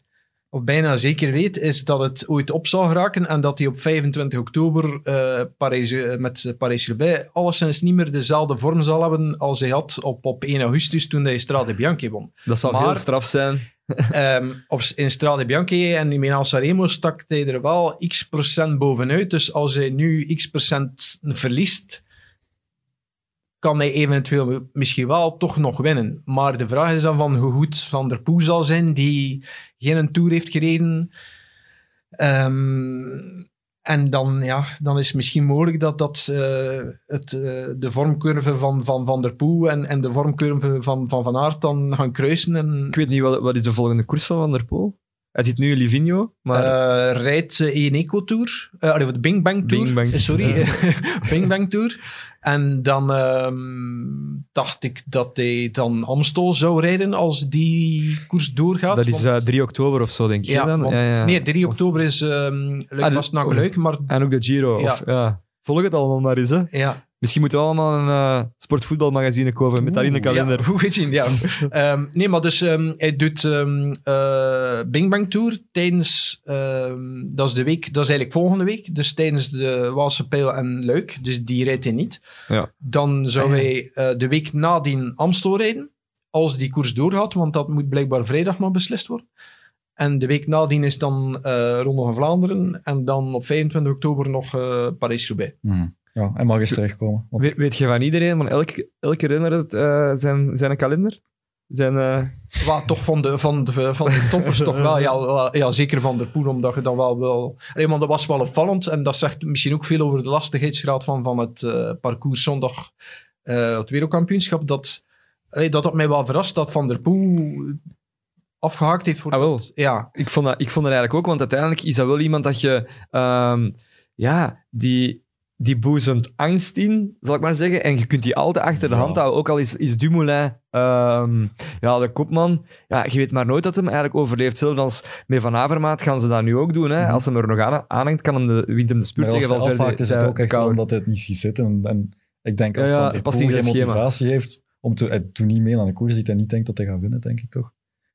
of bijna zeker weet, is dat het ooit op zal geraken en dat hij op 25 oktober uh, Parijs, uh, met Parijs-Roubaix alleszins niet meer dezelfde vorm zal hebben als hij had op, op 1 augustus toen hij Strade Bianchi won. Dat zou maar, heel straf zijn. Ehm, op, in Strade Bianchi en in Milan Sanremo stak hij er wel x procent bovenuit. Dus als hij nu x procent verliest, kan hij eventueel misschien wel toch nog winnen. Maar de vraag is dan van hoe goed Van der Poel zal zijn, die geen Tour heeft gereden. Ehm, en dan, ja, dan is het misschien mogelijk dat, dat uh, het, uh, de vormcurve van Van, van der Poel en, en de vormcurve van Van, van Aert dan gaan kruisen. En... Ik weet niet, wat, wat is de volgende koers van Van der Poel? Hij zit nu in Livigno, maar... Uh, rijdt uh, Eco Tour. Uh, de Bing Bang Tour. Bing Bang. sorry, Bing Bang Tour. En dan um, dacht ik dat hij dan Amstel zou rijden als die koers doorgaat. Dat is want, 3 oktober of zo, denk ik. Ja, dan? Want, ja, ja. Nee, 3 oktober is um, leuk, ah, was naar leuk, maar... En ook de Giro. Of, ja. Volg het allemaal maar eens, hè. Ja. Misschien moeten we allemaal een uh, sportvoetbalmagazine kopen met daar in de kalender. Ja, goed gezien, ja. um, nee, maar dus um, hij doet um, uh, Bing Bang Tour tijdens, dat is de week, dat is eigenlijk volgende week, dus tijdens de Waalse Pijl en Luik, dus die rijdt hij niet. Ja. Dan zou ah, hij uh, de week nadien Amstel rijden, als die koers doorgaat, want dat moet blijkbaar vrijdag nog beslist worden. En de week nadien is dan Ronde van Vlaanderen en dan op 25 oktober nog Parijs-Roubaix. Mm. Ja, hij mag eens terugkomen. Want... Weet, weet, je van iedereen, van elke, elke renner het, uh, zijn, zijn kalender? Zijn, uh... Wat, toch van de, van de, van de toppers toch wel. Ja, ja, zeker van der Poel, omdat je dan wel wel... Nee, maar dat was wel opvallend en dat zegt misschien ook veel over de lastigheidsgraad van, van het uh, parcours zondag, het wereldkampioenschap. Dat, allee, dat had mij wel verrast dat Van der Poel afgehaakt heeft voor ah, wel. dat. Ja. Ik, vond dat, ik vond dat eigenlijk ook, want uiteindelijk is dat wel iemand dat je... Um, ja, die die boezemt angst in, zal ik maar zeggen. En je kunt die altijd achter de hand houden. Ook al is, is Dumoulin um, ja, de kopman. Ja, je weet maar nooit dat hem eigenlijk overleeft. Zelfs als met Van Avermaat gaan ze dat nu ook doen. Hè. Mhm. Als hem er nog aan, aanhangt, kan hem de, wint hem de maar tegen wel verder. is het ook echt zo omdat hij het niet ziet zitten. En, en ik denk als Ja, in geen motivatie heeft om te... Hij doet niet mee aan de koers, die hij niet denkt dat hij gaat winnen, denk ik toch?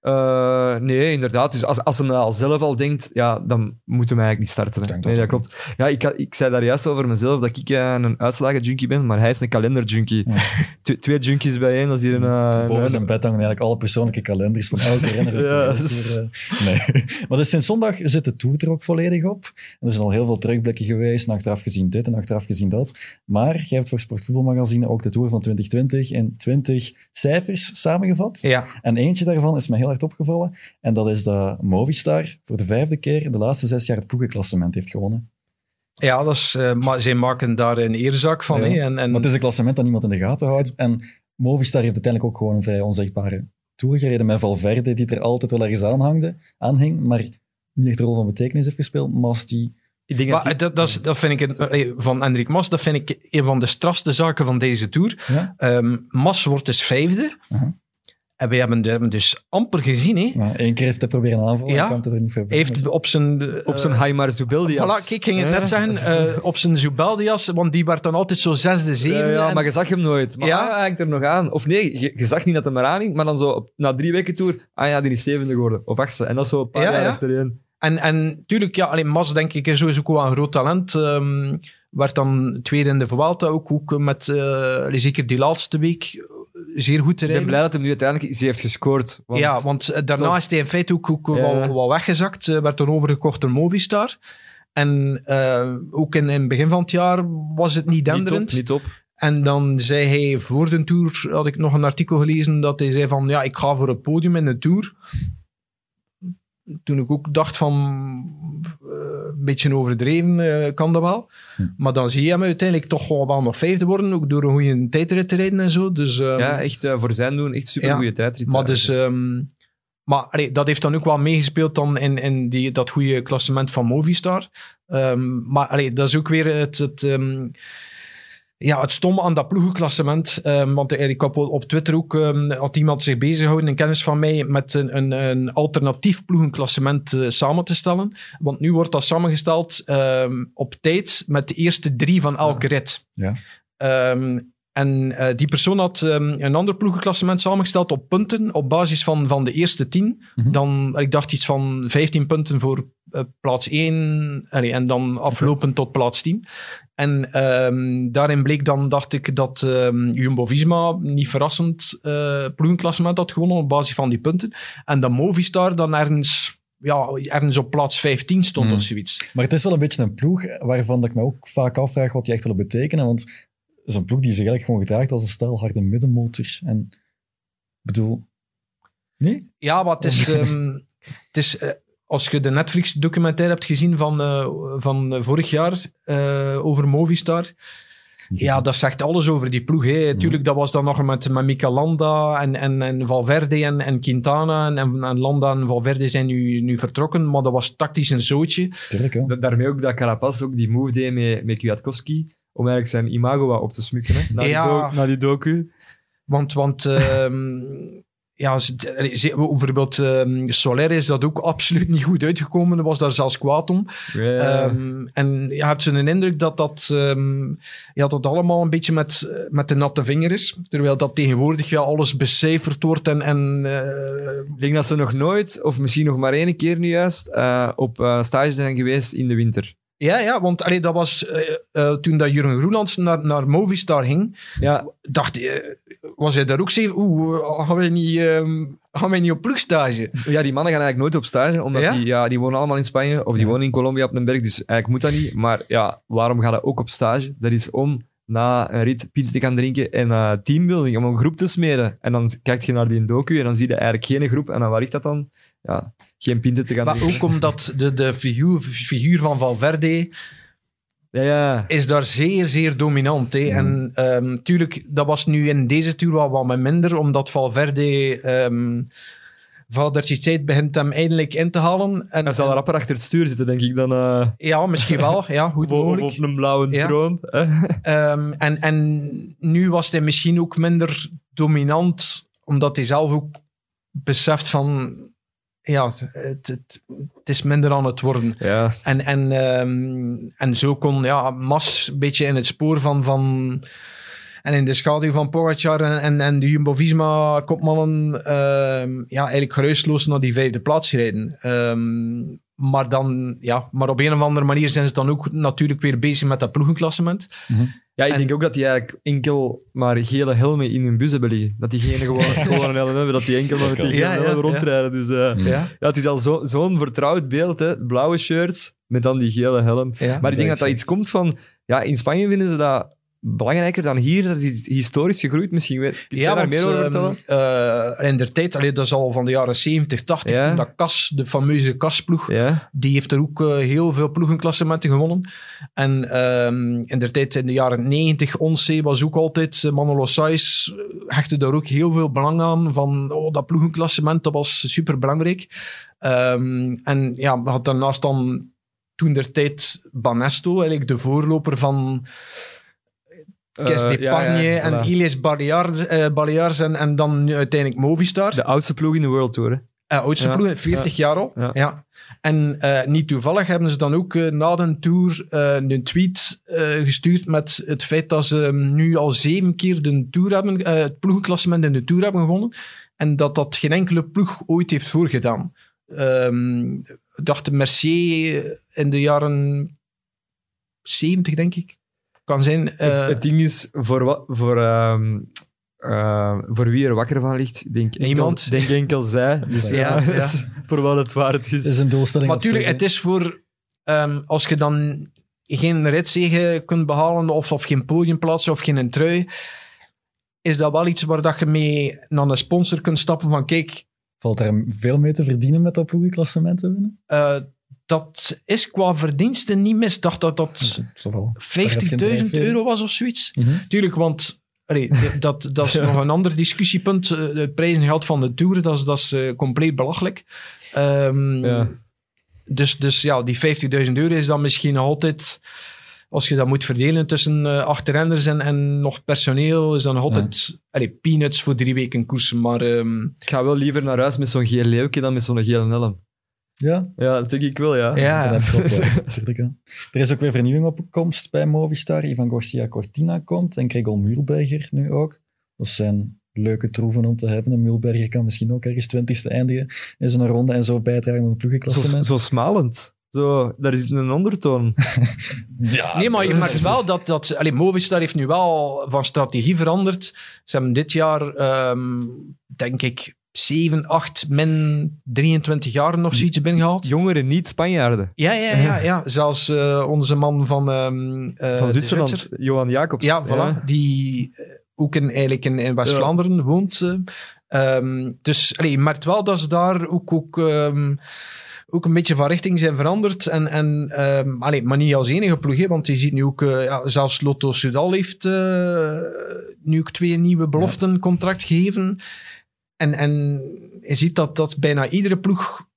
Uh, nee, inderdaad. Dus als, als hem dat al zelf al denkt, ja, dan moet hem eigenlijk niet starten. Nee, dat klopt. Ja, ik, ik zei daar juist over mezelf dat ik eh, een uitslagenjunkie ben, maar hij is een kalenderjunkie. Ja. Twee, twee junkies bijeen, dat is hier een... eh, Boven een- zijn bed hangen eigenlijk alle persoonlijke kalenders van elke renner. Ja, dus- eh. nee. Maar dus sinds zondag zit de Tour er ook volledig op. En er zijn al heel veel terugblikken geweest, en achteraf gezien dit en achteraf gezien dat. Maar jij hebt voor Sportvoetbalmagazine ook de Tour van 2020 in 20 cijfers samengevat. Ja. En eentje daarvan is mij heel erg opgevallen. En dat is dat Movistar voor de vijfde keer in de laatste zes jaar het ploegenklassement heeft gewonnen. Ja, dat is, eh, maar zij maken daar een eerzaak van. Ja. hè. En, en, Maar het is een klassement dat niemand in de gaten houdt. En Movistar heeft uiteindelijk ook gewoon een vrij onzichtbare Tour gereden met Valverde, die er altijd wel ergens aan hangde, aanhing, maar niet echt een rol van betekenis heeft gespeeld. Mas die... Ik denk dat die- dat, dat, is, dat vind ik, een- eh, van Hendrik Mas, dat vind ik een van de strafste zaken van deze Tour. Ja, Ehm, Mas wordt dus vijfde. En we hebben, hebben dus amper gezien. Hè. nou, één keer heeft hij proberen aanvallen, Ja. kwam het er niet voor. Hij heeft op zijn... eh, op zijn Haimar Zubeldias. Voilà, kijk, ik ging het net zeggen. eh, op zijn Zubeldias, want die werd dan altijd zo zesde, zevende. ja, en- maar je zag hem nooit. Maar Ja? hij hangt er nog aan. Of nee, je, je zag niet dat hij er aan hing, maar dan zo op, na drie weken tour, ah ja, die is zevende geworden. Of achtste. En dat is zo een paar Ja, jaar ja. achtereen. En, en tuurlijk, ja, alleen Mas denk ik is sowieso ook wel een groot talent. ehm, werd dan tweede in de Vuelta, ook, ook met eh, allee, zeker die laatste week zeer goed te Ik ben rijden. blij dat hij nu uiteindelijk iets heeft gescoord. Want ja, want eh, daarna was- is hij in feite ook, ook Ja. wel, weggezakt. Eh, werd dan overgekocht door Movistar. En eh, ook in, in het begin van het jaar was het niet niet denderend. op, niet op. En dan zei hij voor de Tour, had ik nog een artikel gelezen, dat hij zei van, ja, ik ga voor het podium in de Tour. Toen ik ook dacht van, eh, een beetje overdreven, eh, kan dat wel. Hm. Maar dan zie je hem uiteindelijk toch wel, wel nog vijfde worden, ook door een goede tijdrit te rijden en zo. Dus, ehm, Ja, echt eh, voor zijn doen, echt super goede Ja, tijdrit. maar dus, ehm, maar allee, dat heeft dan ook wel meegespeeld dan in, in die, dat goede klassement van Movistar. Ehm, maar allee, dat is ook weer het, het, ja, het stomme aan dat ploegenklassement. Ehm, want eh, ik op- op Twitter ook ehm, had iemand zich bezig gehouden, een kennis van mij, met een, een, een alternatief ploegenklassement eh, samen te stellen. Want nu wordt dat samengesteld ehm, op tijd met de eerste drie van elke rit. Ja. En uh, die persoon had een ander ploegenklassement samengesteld op punten op basis van, van de eerste tien. Mm -hmm. Dan, ik dacht iets van 15 punten voor uh, plaats 1 allee, en dan aflopend tot plaats 10. En um, daarin bleek dan, dacht ik, dat um, Jumbo-Visma niet verrassend uh, ploegenklassement had gewonnen op basis van die punten. En dat Movistar dan ergens, ja, ergens op plaats 15 stond mm. of zoiets. Maar het is wel een beetje een ploeg waarvan ik me ook vaak afvraag wat die echt willen betekenen. Want het is een ploeg die zich eigenlijk gewoon gedraagt als een stel harde middenmotor. En ik bedoel... Nee? Ja, maar het is... um, het is uh, als je de Netflix-documentaire hebt gezien van, uh, van vorig jaar uh, over Movistar, ja, dat zegt alles over die ploeg. Hè. Mm. Tuurlijk, dat was dan nog met, met Mika Landa en, en, en Valverde en, en Quintana. En, en Landa en Valverde zijn nu, nu vertrokken, maar dat was tactisch een zootje. Tuurlijk. Da daarmee ook dat Carapaz ook die move deed met, met Kwiatkowski, om eigenlijk zijn imago wat op te smukken. Hè, na, ja. die do, na die docu. Want, want um, ja, bijvoorbeeld um, Soler is dat ook absoluut niet goed uitgekomen. was daar zelfs kwaad om. Yeah. Um, en je hebt zo'n indruk dat dat, um, ja, dat allemaal een beetje met, met de natte vinger is. Terwijl dat tegenwoordig ja, alles becijferd wordt. En, en, uh... Ik denk dat ze nog nooit, of misschien nog maar één keer nu juist, uh, op uh, stage zijn geweest in de winter. Ja, ja, want allee, dat was uh, uh, toen dat Jurgen Groenlands naar, naar Movistar ging. Ja. Dacht, uh, was hij daar ook zeker? Oeh, gaan wij niet, um, gaan wij niet op ploegstage? Ja, die mannen gaan eigenlijk nooit op stage, omdat Ja? Die, ja, die wonen allemaal in Spanje of die wonen in Colombia op een berg, dus eigenlijk moet dat niet. Maar ja, waarom gaat dat ook op stage? Dat is om na een rit pint te gaan drinken en uh, teambuilding, om een groep te smeren. En dan kijk je naar die docu en dan zie je eigenlijk geen groep. En dan waar ligt dat dan? Ja, geen pinten te gaan Maar drinken. ook omdat de, de figuur, figuur van Valverde Ja, ja. is daar zeer, zeer dominant. Hè. En um, tuurlijk, dat was nu in deze tour wel wat minder, omdat Valverde... Um, Vader begint hem eindelijk in te halen. En, Hij zal en- rapper achter het stuur zitten, denk ik, dan uh, Ja, misschien wel. Ja, goed of mogelijk. op een blauwe Ja. troon. Um, en, en nu was hij misschien ook minder dominant, omdat hij zelf ook beseft van... Ja, het, het, het is minder aan het worden. ja. En, en, um, en zo kon ja, Mas een beetje in het spoor van... van en in de schaduw van Pogacar en, en, en de Jumbo-Visma-kopmannen um, ja, eigenlijk geruisloos naar die vijfde plaats rijden. Um, maar, dan, ja, maar op een of andere manier zijn ze dan ook natuurlijk weer bezig met dat ploegenklassement. Ja, ik En- denk ook dat die eigenlijk enkel maar gele helmen in hun bus hebben liggen. Dat diegene gewoon, gewoon een helm hebben, dat die enkel maar met die gele Ja, ja, helm ja. rondrijden. Dus eh, Ja, ja, het is al zo- zo'n vertrouwd beeld, hè. blauwe shirts met dan die gele helm. ja. Maar ik denk dat dat iets komt van... Ja, in Spanje vinden ze dat belangrijker dan hier. Dat is historisch gegroeid misschien. Kun je Ja, daar want meer over ehm, vertellen? eh, in der tijd, allee, dat is al van de jaren 70, 80, Ja. dat Kas, de fameuze Kasploeg, Ja, die heeft er ook eh, heel veel ploegenklassementen gewonnen. En ehm, in der tijd, in de jaren 90, Once was ook altijd, eh, Manolo Saiz hechtte daar ook heel veel belang aan, van oh, dat ploegenklassement, dat was super belangrijk. en ja, we hadden daarnaast dan toen der tijd Banesto, eigenlijk de voorloper van Kes Eh, ja, ja, en voilà. Iles Balears, eh, Balears en, en dan nu uiteindelijk Movistar. De oudste ploeg in de World Tour. Hè. Uh, oudste Ja, ploeg, 40 jaar al. ja. En uh, niet toevallig hebben ze dan ook uh, na de Tour uh, een tweet gestuurd met het feit dat ze um, nu al zeven keer de tour hebben, het ploegenklassement in de Tour hebben gewonnen. En dat dat geen enkele ploeg ooit heeft voorgedaan. Um, dacht Mercier in de jaren 70, denk ik. Kan zijn. Het, het, ding is, voor, wat, voor, um, uh, voor wie er wakker van ligt, denk enkel, Niemand. denk enkel zij. Dus ja, ja, ja. voor wat het waard is. Het is een doelstelling. Maar natuurlijk, het is voor... Um, als je dan geen ritzegen kunt behalen of, of geen podiumplaats of geen trui, is dat wel iets waar dat je mee naar een sponsor kunt stappen van kijk... Valt er veel mee te verdienen met dat ploegenklassement te winnen? Uh, dat is qua verdiensten niet mis. Ik dacht dat dat 50.000 euro was of zoiets. Mm -hmm. Tuurlijk, want allee, dat, dat is ja. nog een ander discussiepunt. Het prijzengeld van de Tour, dat is, dat is uh, compleet belachelijk. Um, ja. Dus, dus ja, die 50.000 euro is dan misschien altijd... Als je dat moet verdelen tussen uh, achterrenders en, en nog personeel, is dan altijd ja. allee, peanuts voor drie weken koersen. Maar, um... Ik ga wel liever naar huis met zo'n geel leeuwje dan met zo'n gele helm. Ja? Ja, dat denk ik wel, ja. Ja. Natuurlijk. Er is ook weer vernieuwing op komst bij Movistar. Ivan Garcia Cortina komt en Gregor Mühlberger nu ook. Dat zijn leuke troeven om te hebben. En Mühlberger kan misschien ook ergens twintigste eindigen in zo'n ronde en zo bijdragen aan het Zo, ploegenklassement. zo smalend. Zo, daar is een ondertoon. Ja, Nee, maar je merkt wel dat... dat allee, Movistar heeft nu wel van strategie veranderd. Ze hebben dit jaar, ehm, denk ik, 7, 8 min 23 jaar of zoiets binnengehaald. Jongeren, niet Spanjaarden. Ja, ja, ja. ja. Zelfs eh, onze man van... eh, Van Zwitserland, Zwitser- Johan Jacobs. Ja, voilà. Die eh, ook in, eigenlijk in, in West-Vlaanderen woont. Ehm, dus allee, je merkt wel dat ze daar ook, ook, ehm, ook een beetje van richting zijn veranderd. En, en, allee, maar niet als enige ploeg, hè, want je ziet nu ook, ja, zelfs Lotto Soudal heeft nu ook twee nieuwe beloften contract gegeven. En, en je ziet dat, dat bijna iedere ploeg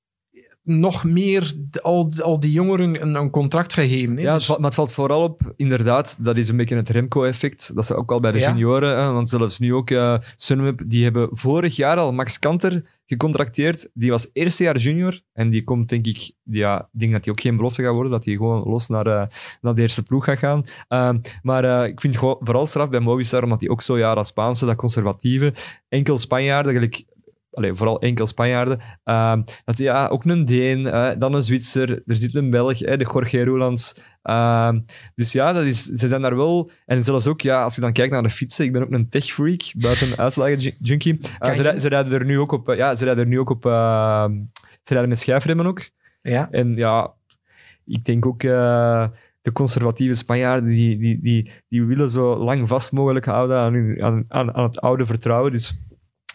nog meer al, al die jongeren een, een contract gaat geven. Hè. Ja, Dus- maar het valt vooral op, inderdaad, dat is een beetje het Remco-effect. Dat is ook al bij de Ja. junioren, hè, want zelfs nu ook eh Sunweb, die hebben vorig jaar al Max Kanter gecontracteerd. Die was eerste jaar junior en die komt, denk ik, ja, ik denk dat hij ook geen belofte gaat worden, dat hij gewoon los naar, eh, naar de eerste ploeg gaat gaan. Ehm, maar eh, ik vind het vooral straf bij Movistar, omdat hij ook zo, ja, dat Spaanse, dat conservatieve, enkel Spanjaarden, gelijk Allee, vooral enkel Spanjaarden. Ehm, dat, ja, ook een Deen, dan een Zwitser, er zit een Belg, eh, de Jorge Roelands. Ehm, dus ja, dat is, ze zijn daar wel... En zelfs ook, ja, als je dan kijkt naar de fietsen, ik ben ook een tech-freak, buiten uitslagen junkie. Eh, ze, ze rijden er nu ook op... eh, ja, ze rijden er nu ook op... eh, ze rijden met schijfremmen ook. ja. En ja, ik denk ook... eh, de conservatieve Spanjaarden, die, die, die, die willen zo lang vast mogelijk houden aan, hun- aan, aan, aan het oude vertrouwen. Dus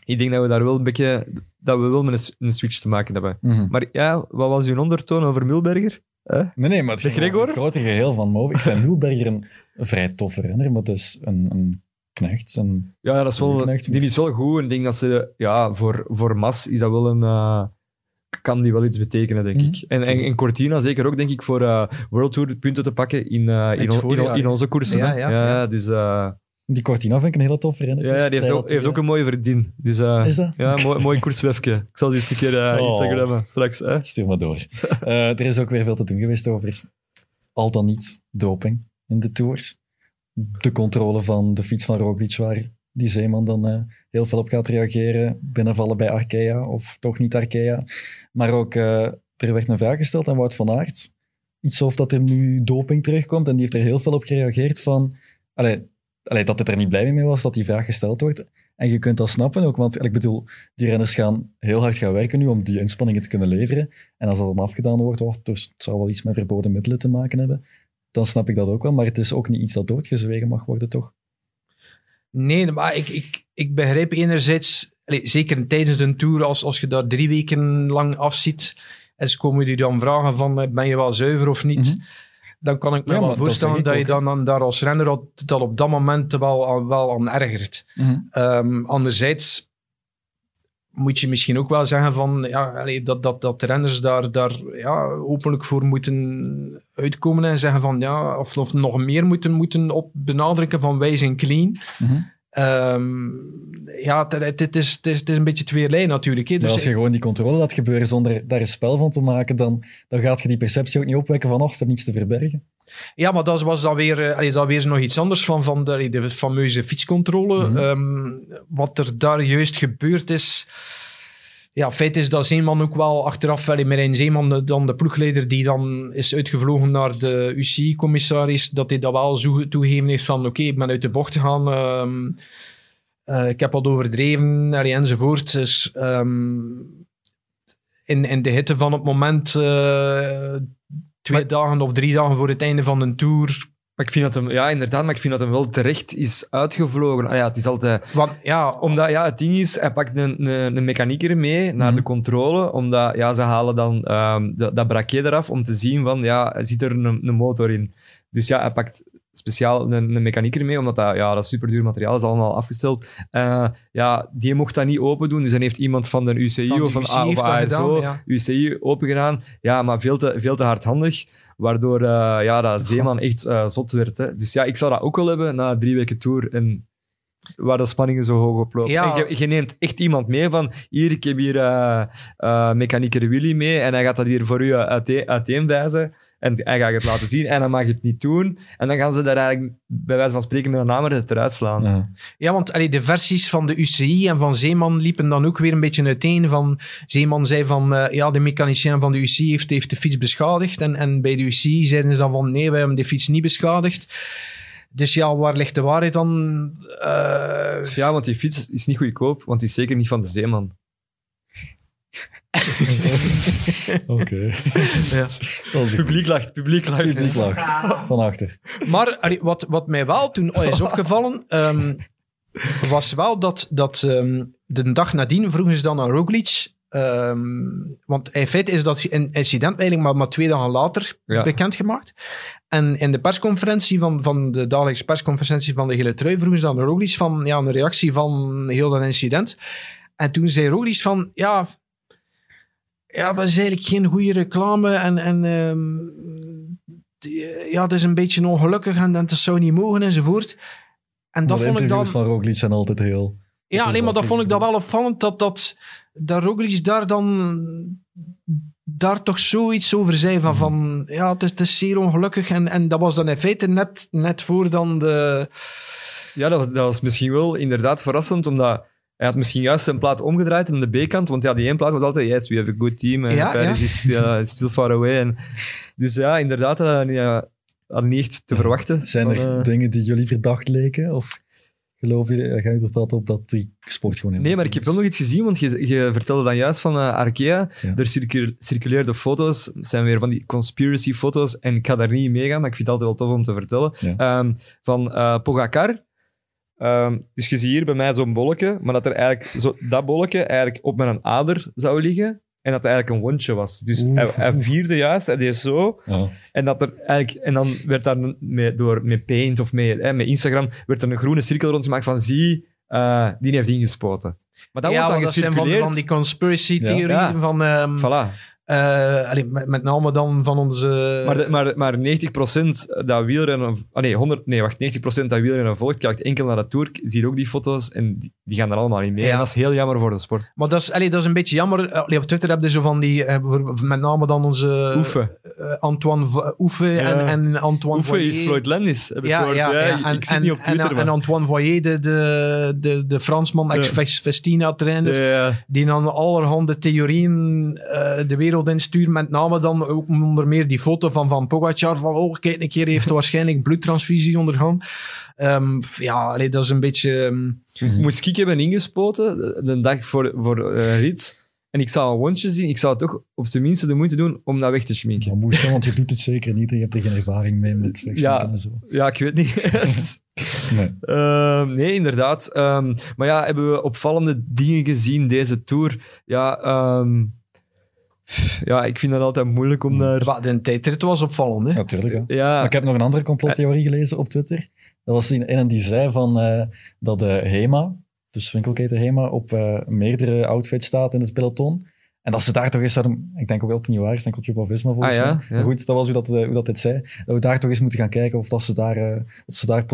ik denk dat we daar wel een beetje... Dat we wel met een, switch te maken hebben. Mhm. Maar ja, wat was uw ondertoon over Mulberger? Nee, nee, maar het, De over Gregor? het grote geheel van Movi. Ik vind Mühlberger een vrij toffe renner, maar het is een, een knecht. Een, Ja, dat is wel, Knecht. die is wel goed. En ik denk dat ze... Ja, voor, voor Mas is dat wel een... eh, kan die wel iets betekenen, denk Mhm. ik. En, en, en Cortina zeker ook, denk ik, voor eh, World Tour punten te pakken in, eh, in, in, onze koersen. Ja, ja, ja. dus... die Cortina vind ik een hele toffe renner. ja, Dus ja, die heeft, ook, dat heeft ook een mooie verdien. Dus, eh, Is dat? Ja, mooi, mooi koerswefje. Ik zal die eens een keer eh Oh. Instagrammen straks. Hè. Stuur maar door. Eh, er is ook weer veel te doen geweest over al dan niet doping in de tours. De controle van de fiets van Roglic, waar die zeeman dan heel veel op gaat reageren. Binnenvallen bij Arkea of toch niet Arkea. Maar ook, er werd een vraag gesteld aan Wout van Aert. Iets of dat er nu doping terugkomt. En die heeft er heel veel op gereageerd van... Allee, allee, dat het er niet blij mee was dat die vraag gesteld wordt. En je kunt dat snappen ook, want ik bedoel, die renners gaan heel hard gaan werken nu om die inspanningen te kunnen leveren. En als dat dan afgedaan wordt, oh, dus het zou wel iets met verboden middelen te maken hebben, dan snap ik dat ook wel. Maar het is ook niet iets dat doodgezwegen mag worden, toch? Nee, maar ik, ik, ik begrijp enerzijds, zeker tijdens een tour, als, als je daar drie weken lang afziet, en ze komen je dan vragen van, eh, ben je wel zuiver of niet? Mhm. Dan kan ik me Ja, wel dat voorstellen dat, je dan, dan daar als renner al, dat op dat moment wel, aan- wel aan ergert. Ehm, anderzijds moet je misschien ook wel zeggen van, ja, allee, dat, dat, dat de renners daar, daar ja, openlijk voor moeten uitkomen en zeggen van, ja, of, of nog meer moeten, moeten op benadrukken van wij zijn clean. Mhm. Ehm, ja, het, is, het, is, het is een beetje tweelijn natuurlijk. Hè. Maar Dus als je gewoon die controle laat gebeuren zonder daar een spel van te maken, dan, dan gaat je die perceptie ook niet opwekken van, oh, is niets te verbergen. Ja, maar dat was dan weer, eh, allee, dat weer nog iets anders van, van de, de fameuze fietscontrole. Mhm. Ehm, wat er daar juist gebeurd is. Ja, feit is dat Zeeman ook wel achteraf, allee, Marijn Zeeman, de- dan de ploegleider die dan is uitgevlogen naar de UCI-commissaris, dat hij dat wel zo toegegeven heeft van oké, ik ben uit de bocht gegaan, ehm, eh, ik heb wat overdreven, allee, enzovoort. Dus ehm, in, in de hitte van het moment, eh, twee dagen of drie dagen voor het einde van een tour, Maar ik vind dat hem... Ja, inderdaad, maar ik vind dat hem wel terecht is uitgevlogen. Ah, ja, het is altijd... Want ja, Omdat, ja, het ding is, hij pakt een, een, een mechanieker mee naar Mhm. de controle, omdat, ja, ze halen dan ehm, dat, dat eraf om te zien van, ja, zit er een, een motor in? Dus ja, hij pakt speciaal een, een mechanieker mee, omdat dat, ja, dat superduur materiaal is allemaal afgesteld. Eh, ja, die mocht dat niet open doen, dus dan heeft iemand van de UCI Van de of van UCI of dat ASO, gedaan, ja. UCI open gedaan. Ja, maar veel te, veel te hardhandig, waardoor eh, ja, dat Zeeman echt eh, zot werd. Hè. Dus ja, ik zou dat ook wel hebben na drie weken tour en waar de spanningen zo hoog oplopen. Ja. Je, je neemt echt iemand mee van, hier, ik heb hier mechanieker Willy mee en hij gaat dat hier voor u uiteen, uiteenwijzen. En hij gaat het laten zien en dan mag je het niet doen. En dan gaan ze daar eigenlijk, bij wijze van spreken, met een hamer het eruit slaan. Ja. Ja, want allee, de versies van de UCI en van Zeeman liepen dan ook weer een beetje uiteen. Van, Zeeman zei van, eh, ja, de mechanicien van de UCI heeft, heeft de fiets beschadigd. En, en bij de UCI zeiden ze dan van, nee, wij hebben de fiets niet beschadigd. Dus ja, waar ligt de waarheid dan? Eh, Ja, want die fiets is niet goedkoop, want die is zeker niet van de Zeeman. Oké. Ja. Publiek lacht, publiek lacht. publiek lacht. Van achter. Maar allee, wat, wat mij wel toen is opgevallen, ehm, was wel dat, dat ehm, de dag nadien vroegen ze dan aan Roglic. ehm, want in feite is dat een incident eigenlijk maar, maar twee dagen later Ja. bekendgemaakt. En in de persconferentie van, van de dagelijkse persconferentie van de Gele Trui vroegen ze aan Roglic van ja, een reactie van heel dat incident. En toen zei Roglic van ja, ja, dat is eigenlijk geen goede reclame en, en ehm, die, eh, ja, het is een beetje ongelukkig en, en het zou niet mogen enzovoort. En dat Maar vond ik dan... van Roglic zijn altijd heel... Ja, nee, maar dat vond ik dan wel opvallend dat, dat, dat Roglic daar dan daar toch zoiets over zei van, van ja, het is, het is zeer ongelukkig en, en dat was dan in feite net, net voor dan de... Ja, dat was, dat was misschien wel inderdaad verrassend, omdat hij had misschien juist zijn plaat omgedraaid aan de B-kant, want ja, die één plaat was altijd, yes, we have a good team, en Ja, Paris ja. is ja, is still far away. En, dus ja, inderdaad, dat had ja, had niet echt te verwachten. Zijn er Van, eh, dingen die jullie verdacht leken? Of geloof je, ga je er praten op dat die sport gewoon Nee, maar ik heb wel nog iets gezien, want je, je vertelde dan juist van eh, Arkea. Ja. Er circu- circuleerden foto's, het zijn weer van die conspiracy foto's, en ik ga daar niet in meegaan, maar ik vind het altijd wel tof om te vertellen. Ja. Ehm, van eh Pogacar. Ehm, dus je ziet hier bij mij zo'n bolletje, maar dat er eigenlijk zo, dat bolletje eigenlijk op mijn ader zou liggen. En dat het eigenlijk een wondje was. Dus hij, hij vierde juist, hij deed zo. Ja. En, dat er eigenlijk, en dan werd daar met, door, met Paint of met, hè, met Instagram werd er een groene cirkel rondgemaakt van zie, eh, die heeft ingespoten. Maar dat ja, wordt dan want dat zijn van, gecirculeerd. van die conspiracy theorieën Ja. van... ehm, Voilà. Eh, allee, met, met name dan van onze... Maar, de- maar, maar 90% dat wielrennen... Ah nee, 100, nee, wacht. 90% dat wielrennen volgt, kijkt enkel naar de Tour, ziet ook die foto's en die, die gaan er allemaal niet mee. Ja. En dat is heel jammer voor de sport. Maar dat is, allee, dat is een beetje jammer. Allee, op Twitter heb je zo van die, eh, met name dan onze Oefe. eh, Antoine V- Oefe en, Ja. en Antoine Oefe is. Floyd Landis, heb ik Ja, gehoord. ja, En, ik zit en, niet op en, Twitter, en maar... Antoine Voyer, de, de, de, de Fransman, ex-Festina-trainer, die dan allerhande theorieën eh, de wereld instuurt. Met name dan ook onder meer die foto van Van Pogacar. Van, oh, kijk een keer, heeft waarschijnlijk bloedtransfusie ondergaan. Ehm, ja, allee, dat is een beetje... ehm, Moest ik hebben ingespoten, de- dag voor, voor rit, en ik zou een wondje zien, ik zou toch op zijn minste de moeite doen om dat weg te schminken. Maar moest want je doet het zeker niet en je hebt er geen ervaring mee met wegsminken Ja. en zo. Ja, ik weet niet. Nee. Ehm, nee, inderdaad. Ehm, maar ja, hebben we opvallende dingen gezien deze Tour? Ja, ehm, ja ik vind dat altijd moeilijk om daar... maar de tijdrit was opvallend, hè? Natuurlijk, ja. Ja, Maar ik heb nog een andere complottheorie gelezen op Twitter. Dat was een, een die zei van, eh, dat de HEMA, dus winkelketen HEMA, op eh, meerdere outfits staat in het peloton. En dat ze daar toch eens zouden... Ik denk ook wel dat het niet waar is, enkel Jumbo-Visma volgens Ah, ja, mij. ja. Maar goed, dat was hoe dat, eh, hoe dat dit zei. Dat we daar toch eens moeten gaan kijken of dat ze daar, eh, dat ze daar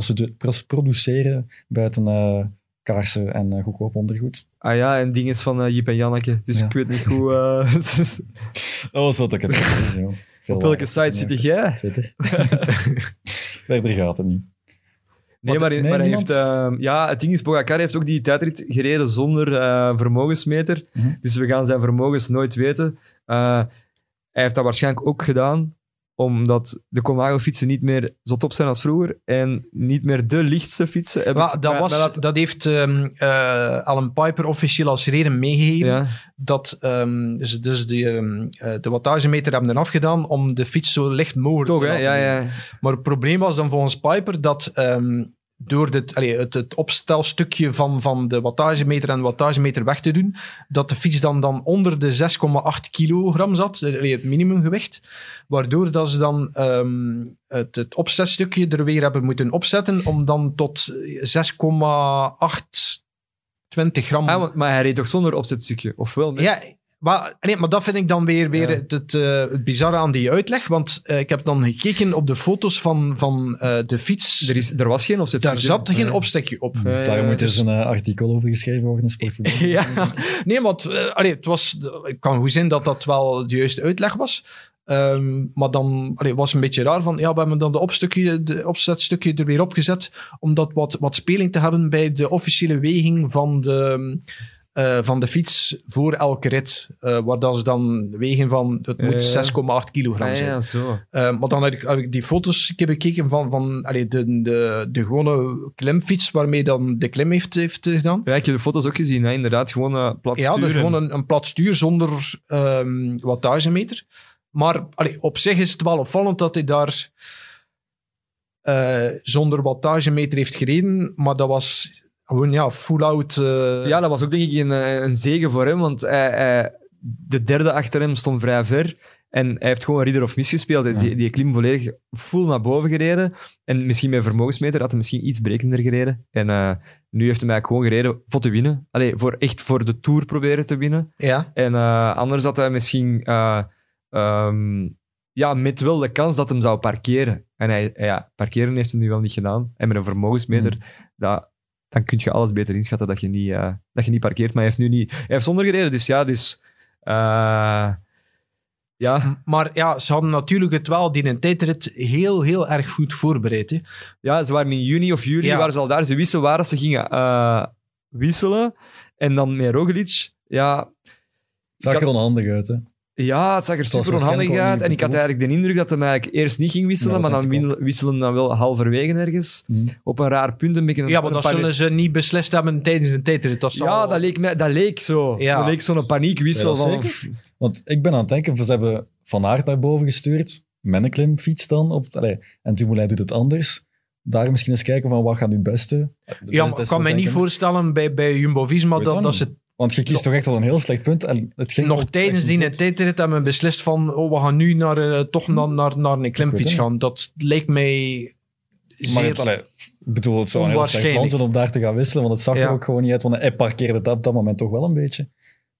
produceren buiten eh, kaarsen en eh, goedkoop ondergoed. ah ja, en dingen van eh, Jip en Janneke. Dus Ja. ik weet niet hoe... eh, Dat was wat ik heb. Veel op welke site zit jij? Twitter. Verder gaat het niet. Nee, maar, nee, maar hij heeft... ehm, ja, het ding is, Pogacar heeft ook die tijdrit gereden zonder eh, vermogensmeter. Mhm. Dus we gaan zijn vermogens nooit weten. Eh, hij heeft dat waarschijnlijk ook gedaan omdat de Colnago-fietsen niet meer zo top zijn als vroeger en niet meer de lichtste fietsen hebben. Maar dat, was, maar dat, heeft ehm eh, Alan Piper officieel als reden meegegeven. ja, Dat ehm, dus, dus die, eh, de wattagemeter hebben eraf gedaan om de fiets zo licht mogelijk toch, te laten Ja, ja. Maar het probleem was dan volgens Piper dat door dit, allee, het, het opstelstukje van, van de wattagemeter en de wattagemeter weg te doen, dat de fiets dan, dan onder de 6,8 kilogram zat, allee, het minimumgewicht. Waardoor dat ze dan ehm, het, het opzetstukje er weer hebben moeten opzetten om dan tot 6,820 gram... Ah, maar- maar hij reed toch zonder opzetstukje? Of wel? Met? ja, Maar, nee, maar dat vind ik dan weer, weer Ja. het, het, eh, het bizarre aan die uitleg. Want eh, ik heb dan gekeken op de foto's van, van eh, de fiets. Er, is, er was geen opzet. Daar zat geen opstekje op. Ja, ja, Daar moet dus- dus een eh, artikel over geschreven worden in Sportvoetbal. Ja, nee, want allee, het was, ik kan goed zien dat dat wel de juiste uitleg was. Ehm, maar dan allee, was het een beetje raar van, ja, we hebben dan de, opstukje, de opzetstukje er weer opgezet, om dat wat, wat speling te hebben bij de officiële weging van de, eh, van de fiets voor elke rit. Eh, waar dat ze dan wegen van, het moet ja. 6,8 kilogram Ah, zijn. ja, zo. Eh, maar dan heb ik, heb ik die foto's een keer bekeken van, van allee, de, de, de gewone klimfiets waarmee dan de klim heeft, heeft gedaan. Ja, ik heb de foto's ook gezien. Hè. Inderdaad, gewoon plat Ja, dus gewoon een, een plat stuur zonder ehm wattagemeter. Maar allee, op zich is het wel opvallend dat hij daar zonder wattagemeter heeft gereden. Maar dat was gewoon ja, full-out. eh, Ja, dat was ook denk ik een, eh, een zegen voor hem, want hij, hij- de derde achter hem stond vrij ver. En hij heeft gewoon Ridder of misgespeeld. Die, die klim volledig full naar boven gereden. En misschien met vermogensmeter had hij misschien iets brekender gereden. En eh, nu heeft hij eigenlijk gewoon gereden voor te winnen. Allee, voor echt voor de Tour proberen te winnen. ja. En anders had hij misschien... eh, ehm, ja, met wel de kans dat hem zou parkeren. En hij, ja, parkeren heeft hij nu wel niet gedaan. En met een vermogensmeter, dat, dan kun je alles beter inschatten dat je niet, eh, dat je niet parkeert. Maar hij heeft nu niet... Hij heeft zonder gereden, dus ja, dus... eh, ja, Maar ja, ze hadden natuurlijk het wel, die een tijdrit, heel, heel erg goed voorbereid. Hè. ja, ze waren in juni of juli, Ja. waren ze al daar. Ze wisten waar ze gingen eh, wisselen. En dan met Roglic, ja... Zag er onhandig uit, hè? Ja, het zag er super onhandig uit. En ik had eigenlijk de indruk dat hij eigenlijk eerst niet ging wisselen, Ja, maar dan wisselen dan wel halverwege ergens. Mhm. Op een raar punt. Een beetje een, Ja, maar dat zullen ze niet beslist hebben tijdens een tijdrit. Dat zal- Ja, dat leek, mij, dat leek zo. Ja. Dat leek zo'n paniekwissel. Ja, van. Want ik ben aan het denken, ze hebben Van Aert naar boven gestuurd, met een klimfiets dan. Op, allee, en Dumoulin doet het anders. Daar misschien eens kijken van wat gaat nu het beste. Ja, ik kan mij niet voorstellen bij, bij Jumbo-Visma dat, dat ze Want je kiest toch echt wel een heel slecht punt. En het ging nog tijdens die tijdrit hebben we beslist van oh, we gaan nu naar, eh, toch naar, naar, naar een klimfiets gaan. Dat lijkt mij. Maar het, allee, ik bedoel, het zou een heel slecht plan zijn om daar te gaan wisselen, want het zag Ja. er ook gewoon niet uit. Want hij parkeerde het op dat moment toch wel een beetje.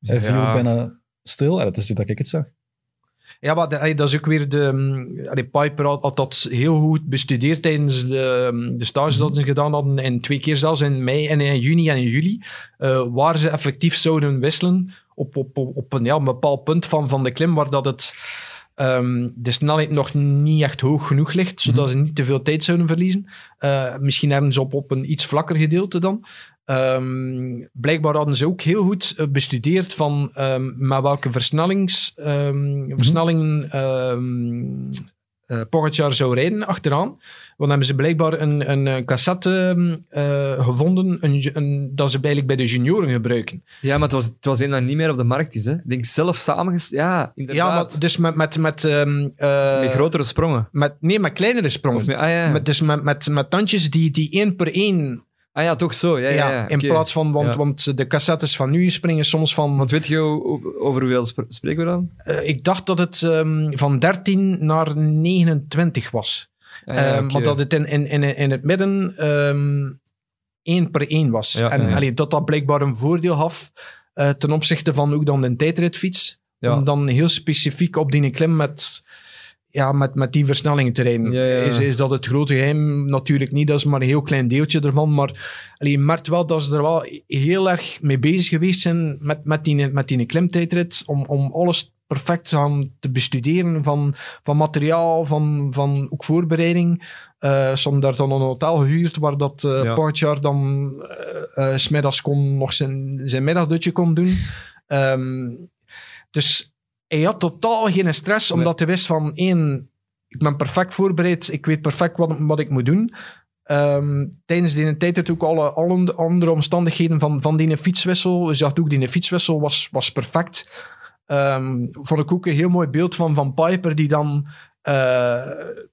Hij viel bijna stil. Ja, dat is nu dat ik het zag. Ja, maar de- dat is ook weer de... mm, allee, Piper had, had dat heel goed bestudeerd tijdens de, mm, de stage dat ze gedaan hadden. En twee keer zelfs in mei en in juni en in juli. eh, waar ze effectief zouden wisselen op, op, op, op een, ja, een bepaald punt van, van de klim waar dat het... ehm, de snelheid nog niet echt hoog genoeg ligt, zodat ze niet te veel tijd zouden verliezen. Eh, misschien hebben ze op, op een iets vlakker gedeelte dan. Ehm, blijkbaar hadden ze ook heel goed eh, bestudeerd van met welke versnellings, ehm, versnellingen ehm eh, Pogacar zou rijden achteraan. Want dan hebben ze blijkbaar een, een, eh, cassette gevonden een, dat ze eigenlijk bij de junioren gebruiken. Ja, maar het was, het was een dat niet meer op de markt is. Hè. Ik denk zelf samengesteld. Ja, inderdaad. Ja, maar dus met, met, met, met grotere sprongen. met, nee, met kleinere sprongen. Met, ah, ja. Met, dus met, met, met tandjes die, die één per één ah ja, toch zo. Ja, ja, Ja, ja, in plaats van, want, want de cassettes van nu springen soms van, Want weet je over hoeveel sp- spreken we dan? eh, ik dacht dat het ehm, van 13 naar 29 was. Ah, Ehm. Maar dat het in, in, in, in het midden ehm één per één was. En allee, dat dat blijkbaar een voordeel gaf eh, ten opzichte van ook dan een tijdritfiets. Om dan heel specifiek op die klim met, ja, met, met die versnellingen te rijden. Ja, ja. Is, is dat het grote geheim? Natuurlijk niet, dat is maar een heel klein deeltje ervan. Maar allee, je merkt wel dat ze er wel heel erg mee bezig geweest zijn met, met, die, met die klimtijdrit. Om, om alles perfect te bestuderen van, van materiaal, van, van ook voorbereiding. Eh ze daar dan een hotel gehuurd waar dat eh Ja. Pogacar dan eh eh, 's middags kon, nog zijn, zijn middagdutje kon doen. Ehm, dus hij had totaal geen stress, omdat hij wist van één, ik ben perfect voorbereid, ik weet perfect wat, wat ik moet doen. Ehm, tijdens die tijd ook alle, alle andere omstandigheden van, van die fietswissel. Je zag ook die fietswissel was, was perfect. Ehm vond ik ook een heel mooi beeld van Van Piper die dan eh,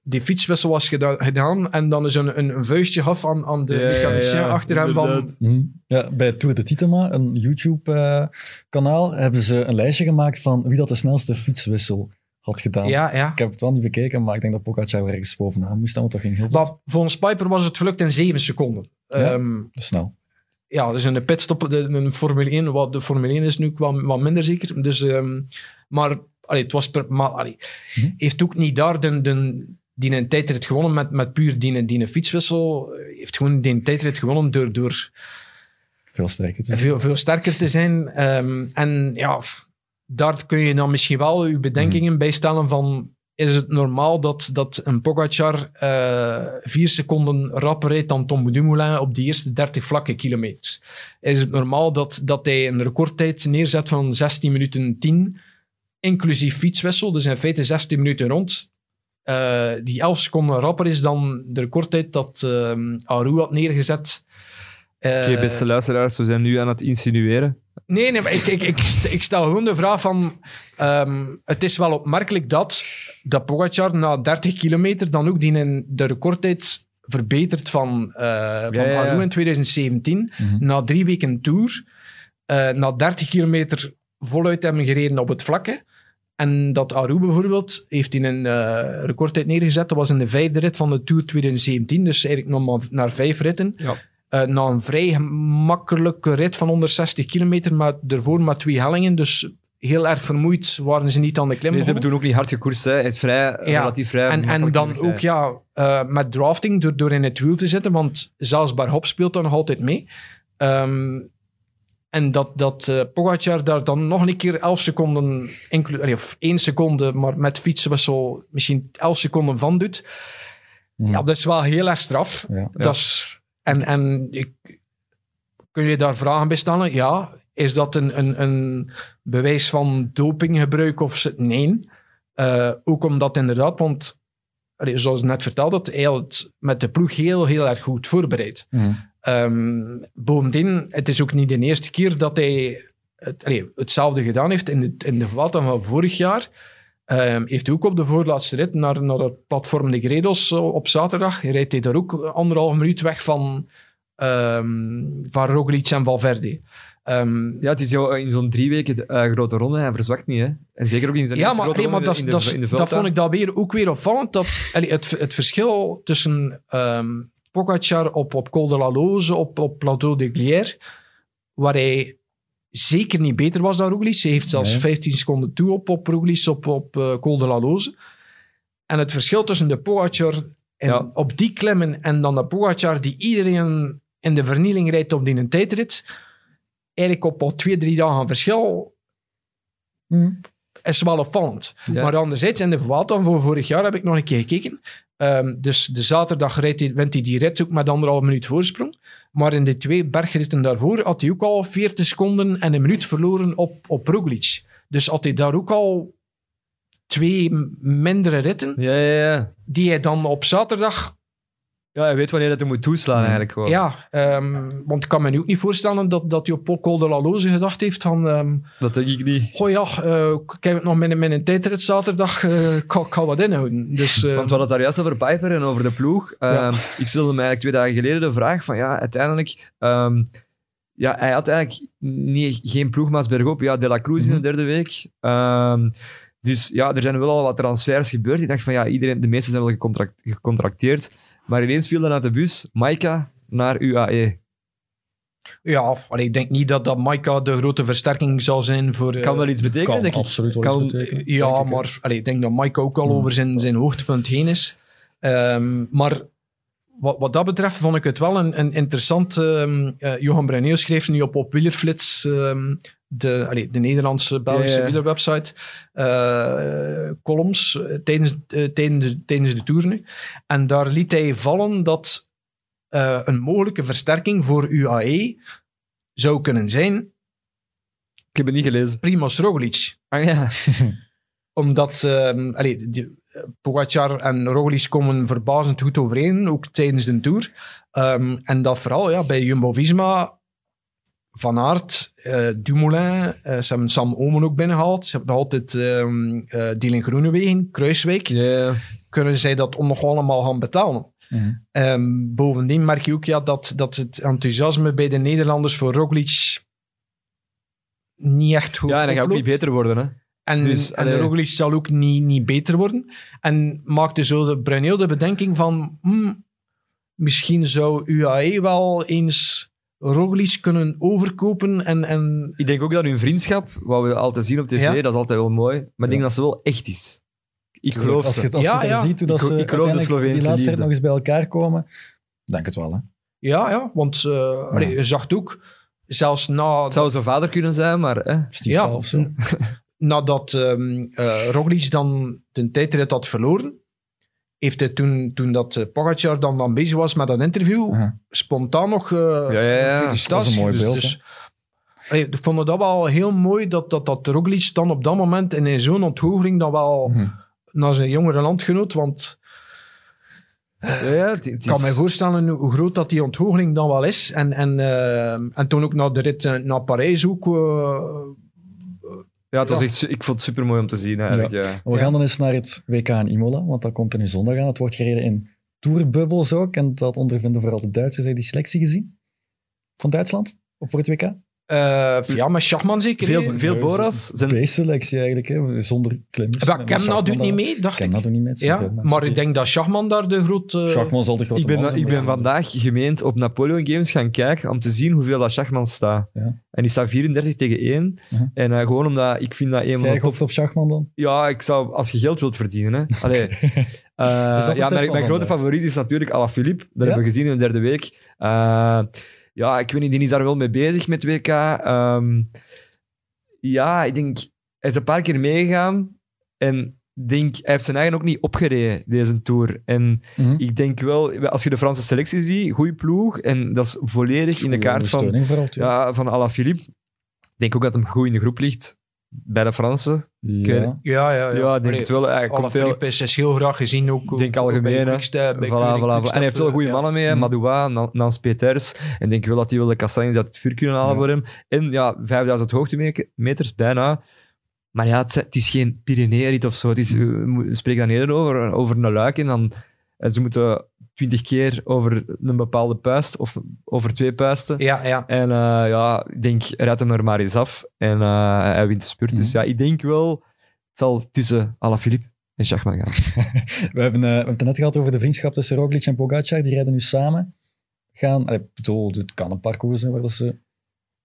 die fietswissel was geda- gedaan en dan is een, een, een vuistje gaf aan, aan de Ja, ja, mechanicien ja, achter hem van. Mhm. Ja, bij Tour de Titema, een YouTube-kanaal, hebben ze een lijstje gemaakt van wie dat de snelste fietswissel had gedaan. ja, ja. Ik heb het wel niet bekeken, maar ik denk dat Pogacar ergens bovenaan moest dat ging heel Maar volgens Piper was het gelukt in zeven seconden. Ja. Ehm, Snel. ja, dus een pitstop, de, een Formule 1, wat, de Formule 1 is nu wat, wat minder zeker. Dus, ehm, maar allee, het was per, maar, allee, Mhm. heeft ook niet daar de, de, die een tijdrit gewonnen met, met puur die, die een fietswissel. Heeft gewoon die een tijdrit gewonnen door, door Veel sterker te zijn. veel, veel sterker te zijn. Ehm, en ja, daar kun je dan misschien wel je bedenkingen bij stellen van... Is het normaal dat, dat een Pogacar eh, vier seconden rapper rijdt dan Tom Dumoulin op die eerste 30 vlakke kilometers? Is het normaal dat, dat hij een recordtijd neerzet van 16 minuten 10, inclusief fietswissel, dus in feite 16 minuten rond, eh, die 11 seconden rapper is dan de recordtijd dat ehm Aru had neergezet? Oké, Eh, beste luisteraars, we zijn nu aan het insinueren. Nee, nee, maar ik, ik, ik, ik stel gewoon de vraag van... ehm, het is wel opmerkelijk dat, dat Pogacar na 30 kilometer dan ook die in de recordtijd verbetert van, eh van ja, in 2017. Mhm. Na drie weken Tour. na 30 kilometer voluit hebben gereden op het vlakke. En dat Aru bijvoorbeeld heeft in een eh, recordtijd neergezet. Dat was in de vijfde rit van de Tour 2017. Dus eigenlijk nog maar naar vijf ritten. Ja. Eh, na een vrij gemakkelijke rit van 160 kilometer, maar ervoor maar twee hellingen. Dus heel erg vermoeid waren ze niet aan de klim. Nee, ze hebben toen ook niet hard gekoerst. Hè. Hij is vrij, Ja, relatief vrij. En, en dan ook ja, eh, met drafting, door, door in het wiel te zitten, want zelfs Barhop speelt dan nog altijd mee. Ehm, en dat, dat eh Pogacar daar dan nog een keer 11 seconden, inclu- of 1 seconde, maar met fietswissel misschien 11 seconden van doet. Ja, dat is wel heel erg straf. Ja. Dat is, en en ik, kun je daar vragen bij stellen? Ja. Is dat een, een, een bewijs van dopinggebruik of nee? Eh, ook omdat inderdaad, want zoals net vertelde, dat hij het met de ploeg heel, heel erg goed voorbereid. Mhm. Ehm, bovendien, het is ook niet de eerste keer dat hij het, hetzelfde gedaan heeft. In de, in de Vuelta van vorig jaar ehm, heeft hij ook op de voorlaatste rit naar, naar het platform de Gredos eh, op zaterdag, rijdt hij daar ook anderhalf minuut weg van, ehm van Roglic en Valverde. Ehm, Ja, het is jou in zo'n drie weken eh, grote ronde. Hij verzwakt niet, hè. En zeker ook in zijn ja, eerste maar, grote nee, maar ronde dat, in de, dat, in de dat Vuelta. vond ik dat weer, ook weer opvallend. Dat, allee, het, het verschil tussen Pogacar op, op Col de la Loze, op, op Plateau de Glières, waar hij zeker niet beter was dan Roglic. Hij heeft zelfs Nee. 15 seconden toe op, op Roglic op, op eh, Col de la Loze. En het verschil tussen de Pogacar en, Ja. op die klemmen en dan de Pogacar die iedereen in de vernieling rijdt op die een tijdrit, eigenlijk op al twee, drie dagen verschil, Mhm. is wel opvallend. Ja. Maar anderzijds, in de Vuelta voor vorig jaar heb ik nog een keer gekeken. Ehm, dus de zaterdag hij, wint hij die rit ook met anderhalf minuut voorsprong. Maar in de twee bergritten daarvoor had hij ook al 40 seconden en een minuut verloren op, op Roglic. Dus had hij daar ook al twee mindere ritten, Ja, ja, ja. die hij dan op zaterdag... Ja, hij weet wanneer dat hij moet toeslaan, eigenlijk gewoon. Ja, ehm, want ik kan me nu ook niet voorstellen dat, dat hij op Col de la Loze gedacht heeft van... ehm, Dat denk ik niet. Goh ja, eh, ik heb het nog met, een- met een tijdrit zaterdag, eh, ik ga- ik ga wat inhouden. Dus, eh, Want we hadden het daar juist over Piper en over de ploeg. Ja. Ehm, Ik stelde me eigenlijk twee dagen geleden de vraag van, ja, uiteindelijk... ehm, ja, hij had eigenlijk niet, geen ploegmaats bergop. Ja, De La Cruz in de derde week. Ehm, dus ja, er zijn wel al wat transfers gebeurd. Ik dacht van, ja, iedereen, de meesten zijn wel gecontract, gecontracteerd. Maar ineens viel dan uit de bus Maika naar. UAE. ja, allee, ik denk niet dat dat Maika de grote versterking zal zijn voor... eh, Kan wel iets betekenen, Kan denk ik. absoluut wel Kan- iets betekenen. Ja, maar allee, ik denk dat Maika ook al Hmm. over zijn, zijn hoogtepunt heen is. Ehm, maar wat, wat dat betreft vond ik het wel een, een interessant... ehm, eh, Johan Bruineel schreef nu op, op Wielerflits, ehm, de, allee, de Nederlandse-Belgische Ja, ja. wielerwebsite, eh, columns eh, tijdens, tijdens, de, tijdens de Tour nu. En daar liet hij vallen dat een mogelijke versterking voor UAE zou kunnen zijn Ik heb het niet gelezen. Primoz Roglic Ah ja. omdat ehm allee, die, Pogacar en Roglic komen verbazend goed overeen, ook tijdens de Tour. Ehm, en dat vooral ja, bij Jumbo-Visma, Van Aert, eh, Dumoulin, eh, ze hebben Sam Omen ook binnengehaald. Ze hebben nog altijd um, Dylan Groenewegen, Kruiswijk. Kunnen zij dat nog allemaal gaan betalen? Mhm. Ehm, bovendien merk je ook ja, dat, dat het enthousiasme bij de Nederlanders voor Roglic niet echt goed ja, en dat gaat ook niet beter worden, hè. En, Dus, en. Roglic zal ook niet, niet beter worden. En maakte zo de Bruineel de bedenking van... hmm, misschien zou UAE wel eens Roglic kunnen overkopen en... en Ik denk ook dat hun vriendschap, wat we altijd zien op tv, Ja. dat is altijd wel mooi. Maar ik denk dat ze wel echt is. Ik geloof als ze. je, als Ja, je ja. ziet hoe dat Ik- ze ik geloof de Sloveense die laatste tijd nog eens bij elkaar komen, denk het wel. Hè? ja, ja, want eh, allee, je zag het ook, zelfs na... Het zou zijn vader kunnen zijn, maar... Hè. Ja, of zo. nadat ehm eh, Roglic dan de tijdrit had verloren, heeft hij toen, toen dat eh, Pogacar dan, dan bezig was met dat interview, spontaan nog eh Ja, ja, ja. felicitaties. Dat mooi Dus- beeld, dus, allee, ik vond dat wel heel mooi dat, dat, dat Roglic dan op dat moment in zo'n onthoogeling dan wel Mhm. naar zijn jongere landgenoot, want Ja, ja, het, het ik kan me voorstellen hoe groot dat die onthogeling dan wel is. En, en, eh, en toen ook naar de rit naar Parijs ook. Ja, het was echt, ik vond het super mooi om te zien eigenlijk. Ja. We Ja. gaan dan eens naar het WK in Imola, want dat komt er nu zondag aan. Het wordt gereden in tourbubbels ook. En dat ondervinden vooral de Duitsers. Heb je die selectie gezien? Van Duitsland? Op voor het WK? Eh, ja, met Schachman zeker. Veel, veel Boras zijn B-selectie eigenlijk, hè? zonder klimmers. Ja, Kemna doet niet mee, dacht Kemna ik. doet niet mee. Ja, maar ik denk dat Schachman daar de grote... Schachman zal de grote Ik ben, man ik ben maar- vandaag gemeend op Napoleon Games gaan kijken om te zien hoeveel dat Schachman staat. Ja. En die staat 34 tegen 1. Mhm. En eh, gewoon omdat ik vind dat een van Jij de top... hoofd op Schachman dan? Ja, ik zou, als je geld wilt verdienen. Hè. Allee. Eh, ja, mijn, mijn grote favoriet is natuurlijk Alaphilippe. Dat Ja? hebben we gezien in de derde week. Ja, ik weet niet, die is daar wel mee bezig met WK. Ehm, ja, ik denk, hij is een paar keer meegegaan. En denk, hij heeft zijn eigen ook niet opgereden, deze Tour. En Mhm. ik denk wel, als je de Franse selectie ziet, goede ploeg. En dat is volledig in de kaart van, vooral, ja, van Alaphilippe. Ik denk ook dat hem goed in de groep ligt. Bij de Fransen. Ja. Ja, ja, ja. Ja, ik denk Allee, het wel. Hij komt heel, Alaphilippe is, heel graag gezien ook. Ik denk algemeen, bij Voilà, voilà. Quickstep, En hij heeft wel goede ja. mannen mee. Mhm. Madoua, Na- Nans Peters. En ik denk wel dat hij wel de kastanjes uit het vuur kunnen halen Ja. voor hem. En ja, 5000 hoogtemeters, bijna. Maar ja, het, is- het is geen Pyreneeënrit of zo. Het is, we spreken dan eerder over, over een luik. En dan, en ze moeten twintig keer over een bepaalde puist of over twee puisten. Ja, ja. En eh, ja, ik denk, rijdt hem er maar eens af. En eh, hij wint de spurt. Dus Mhm. ja, ik denk wel, het zal tussen Alaphilippe en Schachman gaan. We hebben, eh, we hebben het net gehad over de vriendschap tussen Roglic en Pogacar. Die rijden nu samen. Gaan, ik bedoel, dit kan een parcours zijn waar ze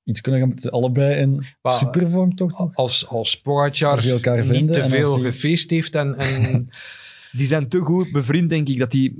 iets kunnen gaan met allebei in Maar- supervorm toch. Als, als Pogacar Als niet te veel die- gefeest heeft en... en Die zijn te goed bevriend, denk ik, dat die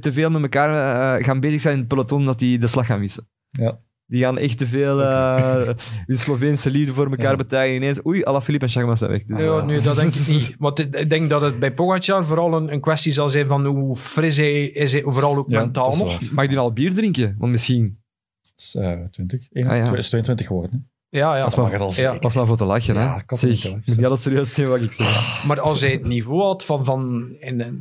te veel met elkaar eh, gaan bezig zijn in het peloton, dat die de slag gaan missen. Ja. Die gaan echt te veel eh hun Sloveense liefde voor elkaar Ja. betuigen. Ineens, oei, Alaphilippe en Schachman zijn weg. Dus, ja, eh, nee, dat denk ik niet. Want ik denk dat het bij Pogacar vooral een, een kwestie zal zijn van hoe fris hij is, hij vooral ook Ja, mentaal nog. Mag die al bier drinken? Want misschien... Dat is eh, 20. Ah, ja. is 22 geworden. Ja, ja. Dat. Pas maar voor te lachen, Ja, hè. Zeg, niet moet alles serieus nemen wat ik zeg. Maar als hij het niveau had van, van,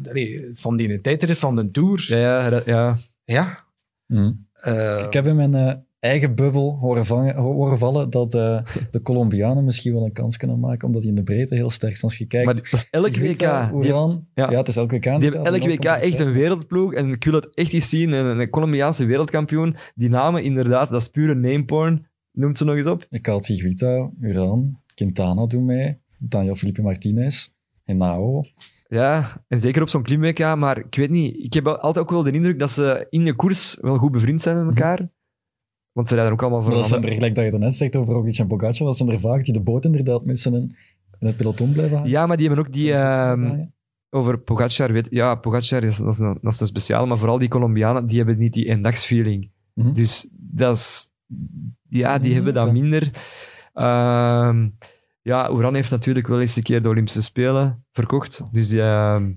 allee, van die tijdrit van de Tour, Ja, ja, ja. ja. Mhm. eh, Ik heb in mijn eh, eigen bubbel horen, vangen, horen vallen dat eh, de Colombianen misschien wel een kans kunnen maken, omdat die in de breedte heel sterk zijn. Als je kijkt... Maar dat is elk WK. Die, ja. ja. het is elk WK. die hebben elk WK echt een wereldploeg. En ik wil het echt eens zien. Een, een Colombiaanse wereldkampioen. Die namen, inderdaad, dat is pure nameporn. Noemt ze nog eens op. Ik had Higuita, Uran, Quintana doen mee, Daniel Felipe Martinez, Henao. Ja, en zeker op zo'n klim-WK. Maar ik weet niet, ik heb altijd ook wel de indruk dat ze in de koers wel goed bevriend zijn met elkaar. Want ze rijden ook allemaal voor Maar dat een zijn er, gelijk dat je dan net zegt over Roglic en Pogacar, dat zijn er vaak die de boot inderdaad missen en in het peloton blijven hangen. Ja, maar die hebben ook die... Ehm, over Pogacar, weet, ja, Pogacar is, dat is, een, dat is een speciaal, maar vooral die Colombianen, die hebben niet die eendagsfeeling. Mhm. Dus dat is... Ja, die hebben dat minder. Ehm, ja, Oeran heeft natuurlijk wel eens een keer de Olympische Spelen verkocht. Dus die, ehm,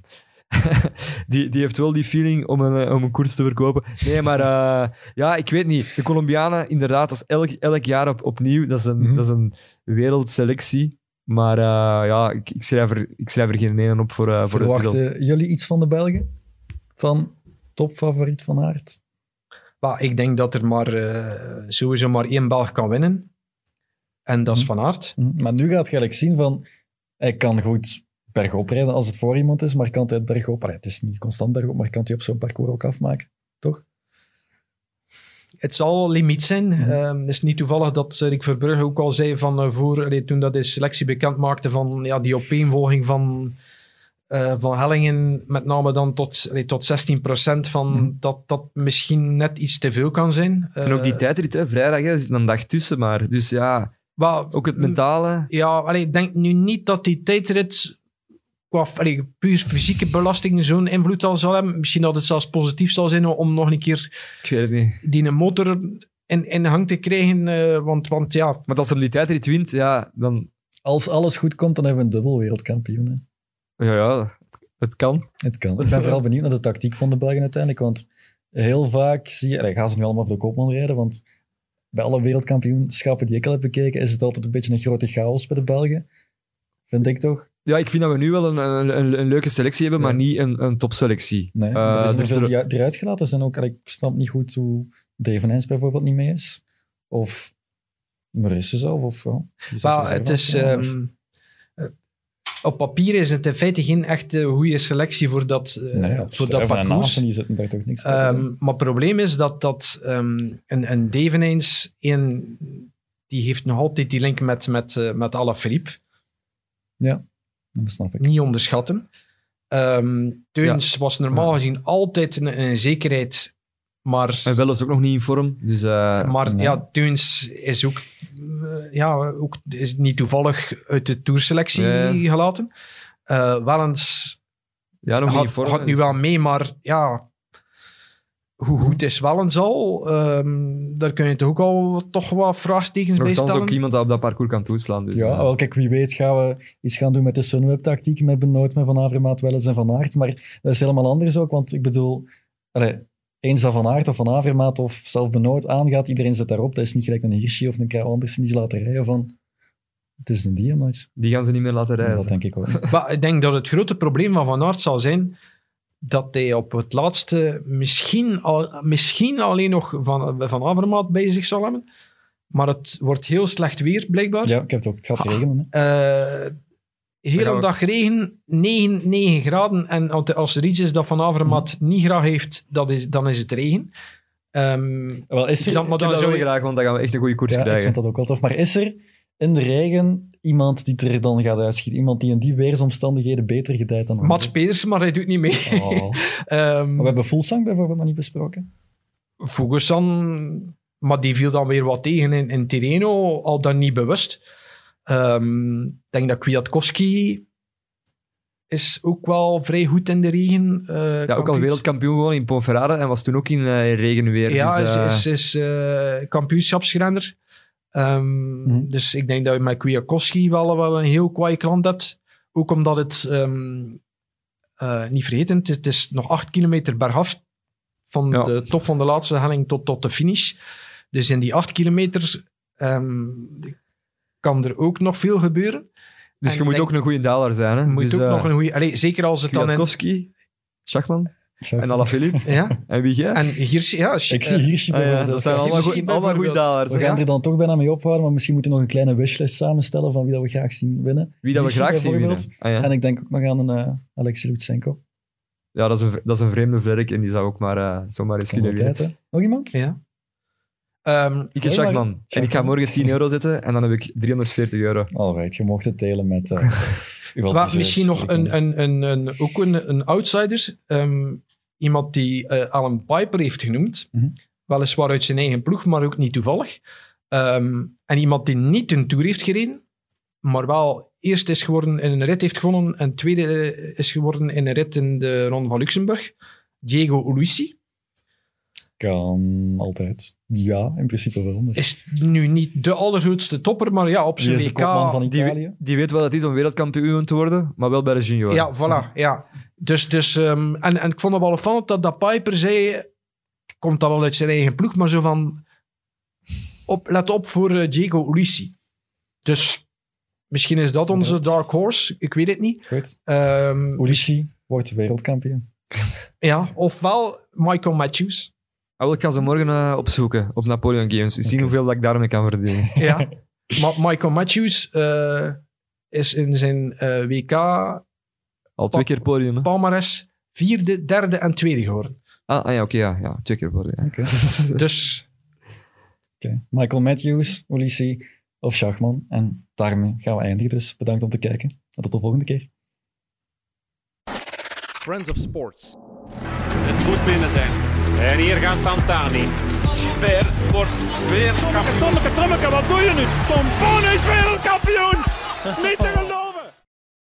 die, die heeft wel die feeling om een, eh, om een koers te verkopen. Nee, maar eh, ja, ik weet niet. De Colombianen, inderdaad, dat is elk, elk jaar op, opnieuw. Dat is een, Mhm. dat is een wereldselectie. Maar eh, ja, ik, ik, schrijf er, ik schrijf er geen ene op voor, voor de titel. Jullie iets van de Belgen? Van topfavoriet van Aert? Maar ik denk dat er maar, eh, sowieso maar één Belg kan winnen. En dat is Hm. Van Aert. Mhm. Maar nu gaat je eigenlijk zien van, hij kan goed bergop rijden als het voor iemand is, maar kan hij het bergop, allee, het is niet constant bergop, maar kan hij op zo'n parcours ook afmaken, toch? Het zal limiet zijn. Mhm. Ehm, het is niet toevallig dat Rick Verbrugge ook al zei van eh, voor, toen dat de selectie bekend maakte van ja, die opeenvolging van eh, Van Hellingen met name dan tot, allee, tot 16% van Mhm. dat dat misschien net iets te veel kan zijn. En ook die Eh, tijdrit, hè, vrijdag, hè, er zit een dag tussen maar. Dus ja, maar- ook het mentale. Ja, allee, ik denk nu niet dat die tijdrit qua allee, puur fysieke belasting zo'n invloed al zal hebben. Misschien dat het zelfs positief zal zijn om nog een keer Ik weet het niet. die een motor in, in hang te krijgen. eh, want, want ja, Maar als hem die tijdrit wint, ja, dan... Als alles goed komt, dan hebben we een dubbel wereldkampioen. Hè. Ja, ja, het kan. Het kan. Ik ben vooral benieuwd naar de tactiek van de Belgen uiteindelijk. Want heel vaak zie je... allee, gaan ze nu allemaal voor de koopman rijden? Want bij alle wereldkampioenschappen die ik al heb bekeken, is het altijd een beetje een grote chaos bij de Belgen. Vind ik toch? Ja, ik vind dat we nu wel een, een, een, een leuke selectie hebben, maar Ja. niet een, een topselectie. Nee, Eh, er zijn er veel die eruit gelaten zijn ook. Ik snap niet goed hoe Dave Nijns bijvoorbeeld niet mee is. Of Maurice zelf. Of, ja, die is maar het is... ehm, op papier is het in feite geen echte goede selectie voor dat, eh, Nee, ja, voor dat parcours. Naasten, die zitten daar toch niks Ehm, doen. maar het probleem is dat, dat ehm, een, een Deveneens, een, die heeft nog altijd die link met, met, eh, met Alaphilippe. Dat snap ik. Niet onderschatten. Ehm Teuns was normaal Ja. gezien altijd een, een zekerheid, maar, En is ook nog niet in vorm. Dus eh, maar nee. ja, Teuns is ook, ja, ook is niet toevallig uit de tourselectie gelaten. Eh Wellens ja, nog niet had, vorm. had nu wel mee, maar ja, hoe goed is Wellens al? Ehm, daar kun je toch ook al toch wat vraagtekens bij stellen. ook iemand dat op dat parcours kan toeslaan. Dus, Ja, eh, wel, kijk, wie weet gaan we iets gaan doen met de Sunweb-tactiek met Benoot, met Van Avermaat, Welles en Van Aert. Maar dat is helemaal anders ook, want ik bedoel, allee, eens dat Van Aert of Van Avermaat of zelf Benoot aangaat, iedereen zit daarop. Dat is niet gelijk een Hirschi of een Kyle Andersen die ze laten rijden van... Het is een die, maar Die gaan ze niet meer laten rijden. dat denk ik ook. Maar ik denk dat het grote probleem van Van Aert zal zijn dat hij op het laatste misschien, al, misschien alleen nog van, van Avermaat bij zich zal hebben. Maar het wordt heel slecht weer, blijkbaar. Ja, ik heb het ook. Het gaat regenen. Hè. Eh, heel een we- dag regen, 9, 9 graden. En als- er iets is dat Van Avermaat niet graag heeft, dat is, dan is het regen. Ehm, Wel, is er... dan, maar dan zou je... graag, want dan gaan we echt een goede koers ja, ik krijgen. vind dat ook wel tof. Maar is er in de regen iemand die er dan gaat uitschieten? Iemand die in die weersomstandigheden beter gedijt dan Mats anderen? Pedersen, maar hij doet niet mee. Oh. Ehm, Maar we hebben Fullsang bijvoorbeeld nog niet besproken. Fugusan, maar die viel dan weer wat tegen in, in Tirreno, al dan niet bewust. Ehm, Ik denk dat Kwiatkowski is ook wel vrij goed in de regen. eh, Ja, ook al wereldkampioen gewoon in Ponferrada en was toen ook in eh, regenweer. Ja, dus, is, is, is eh, kampioenschapsrenner. Ehm, Mhm. Dus ik denk dat je met Kwiatkowski wel, wel een heel kwaai klant hebt. Ook omdat het, ehm, eh, niet vergeten, het, het is nog acht kilometer bergaf van Ja. de top van de laatste helling tot, tot de finish. Dus in die acht kilometer ehm, kan er ook nog veel gebeuren. dus en je moet denk- ook een goede daler zijn. Hè? Moet dus, ook eh, nog een goede... Allee, zeker als het dan in... Schachman en Alaphilippe. Ja, en wie jij? en hier... Ja, Ik zie Hirschi Ah, ja, dat zijn allemaal, Hirschi goeie- allemaal goede dalers. We gaan er dan toch bijna mee ophouden, maar misschien moeten we nog een kleine wishlist samenstellen van wie dat we graag zien winnen. Wie dat we Hirschi graag zien winnen. Ah, ja. En ik denk ook nog aan een uh, Alexei Lutsenko. ja, dat is, een, dat is een vreemde vlerk en die zou ook maar uh, zomaar eens kunnen winnen. Nog iemand? Ja. Ehm, Ik heb Gooi maar- Schachman. En ik ga morgen 10 euro zetten en dan heb ik 340 euro. Alright, je mocht het delen met... Uh, uw Maar adviseurs. misschien nog een, een, een, een, ook een, een outsider. Ehm, iemand die eh, Alan Piper heeft genoemd. Mhm. Weliswaar uit zijn eigen ploeg, maar ook niet toevallig. Ehm, en iemand die niet een Tour heeft gereden, maar wel eerst is geworden in een rit heeft gewonnen en tweede eh, is geworden in een rit in de Ronde van Luxemburg. Diego Ulissi Kan altijd. Ja, in principe wel. maar- is nu niet de allergrootste topper, maar ja, op zijn is de WK... kopman van Die, Italië? die weet wel dat het is om wereldkampioen te worden, maar wel bij de junior. Ja, voilà. Ja. Dus, dus, ehm, en, en ik vond het wel opvallend dat, dat Piper zei, komt dat wel uit zijn eigen ploeg, maar zo van, op, let op voor eh, Diego Ulissi. Dus misschien is dat onze dark horse, ik weet het niet. Goed. Ehm, Ulissi wordt wereldkampioen. ja, ofwel Michael Matthews. Ah, wel, ik ga ze morgen eh, opzoeken op Napoleon Games. Zien hoeveel dat ik daarmee kan verdienen. Ja. maar Michael Matthews eh, is in zijn eh, WK Al twee keer podium. hè? palmares vierde, derde en tweede geworden. Ah, ah ja, oké, ja, ja. Twee keer podium. ja. Oké. Dus Oké. Michael Matthews, Ulissi of Schachman. En daarmee gaan we eindigen. Dus bedankt om te kijken. En tot de volgende keer. Friends of Sports. Het moet binnen zijn. En hier gaat Pantani. Gilbert wordt weer kampioen. Tommeke, Tommeke, wat doe je nu? Tom Bonne is wereldkampioen! Niet te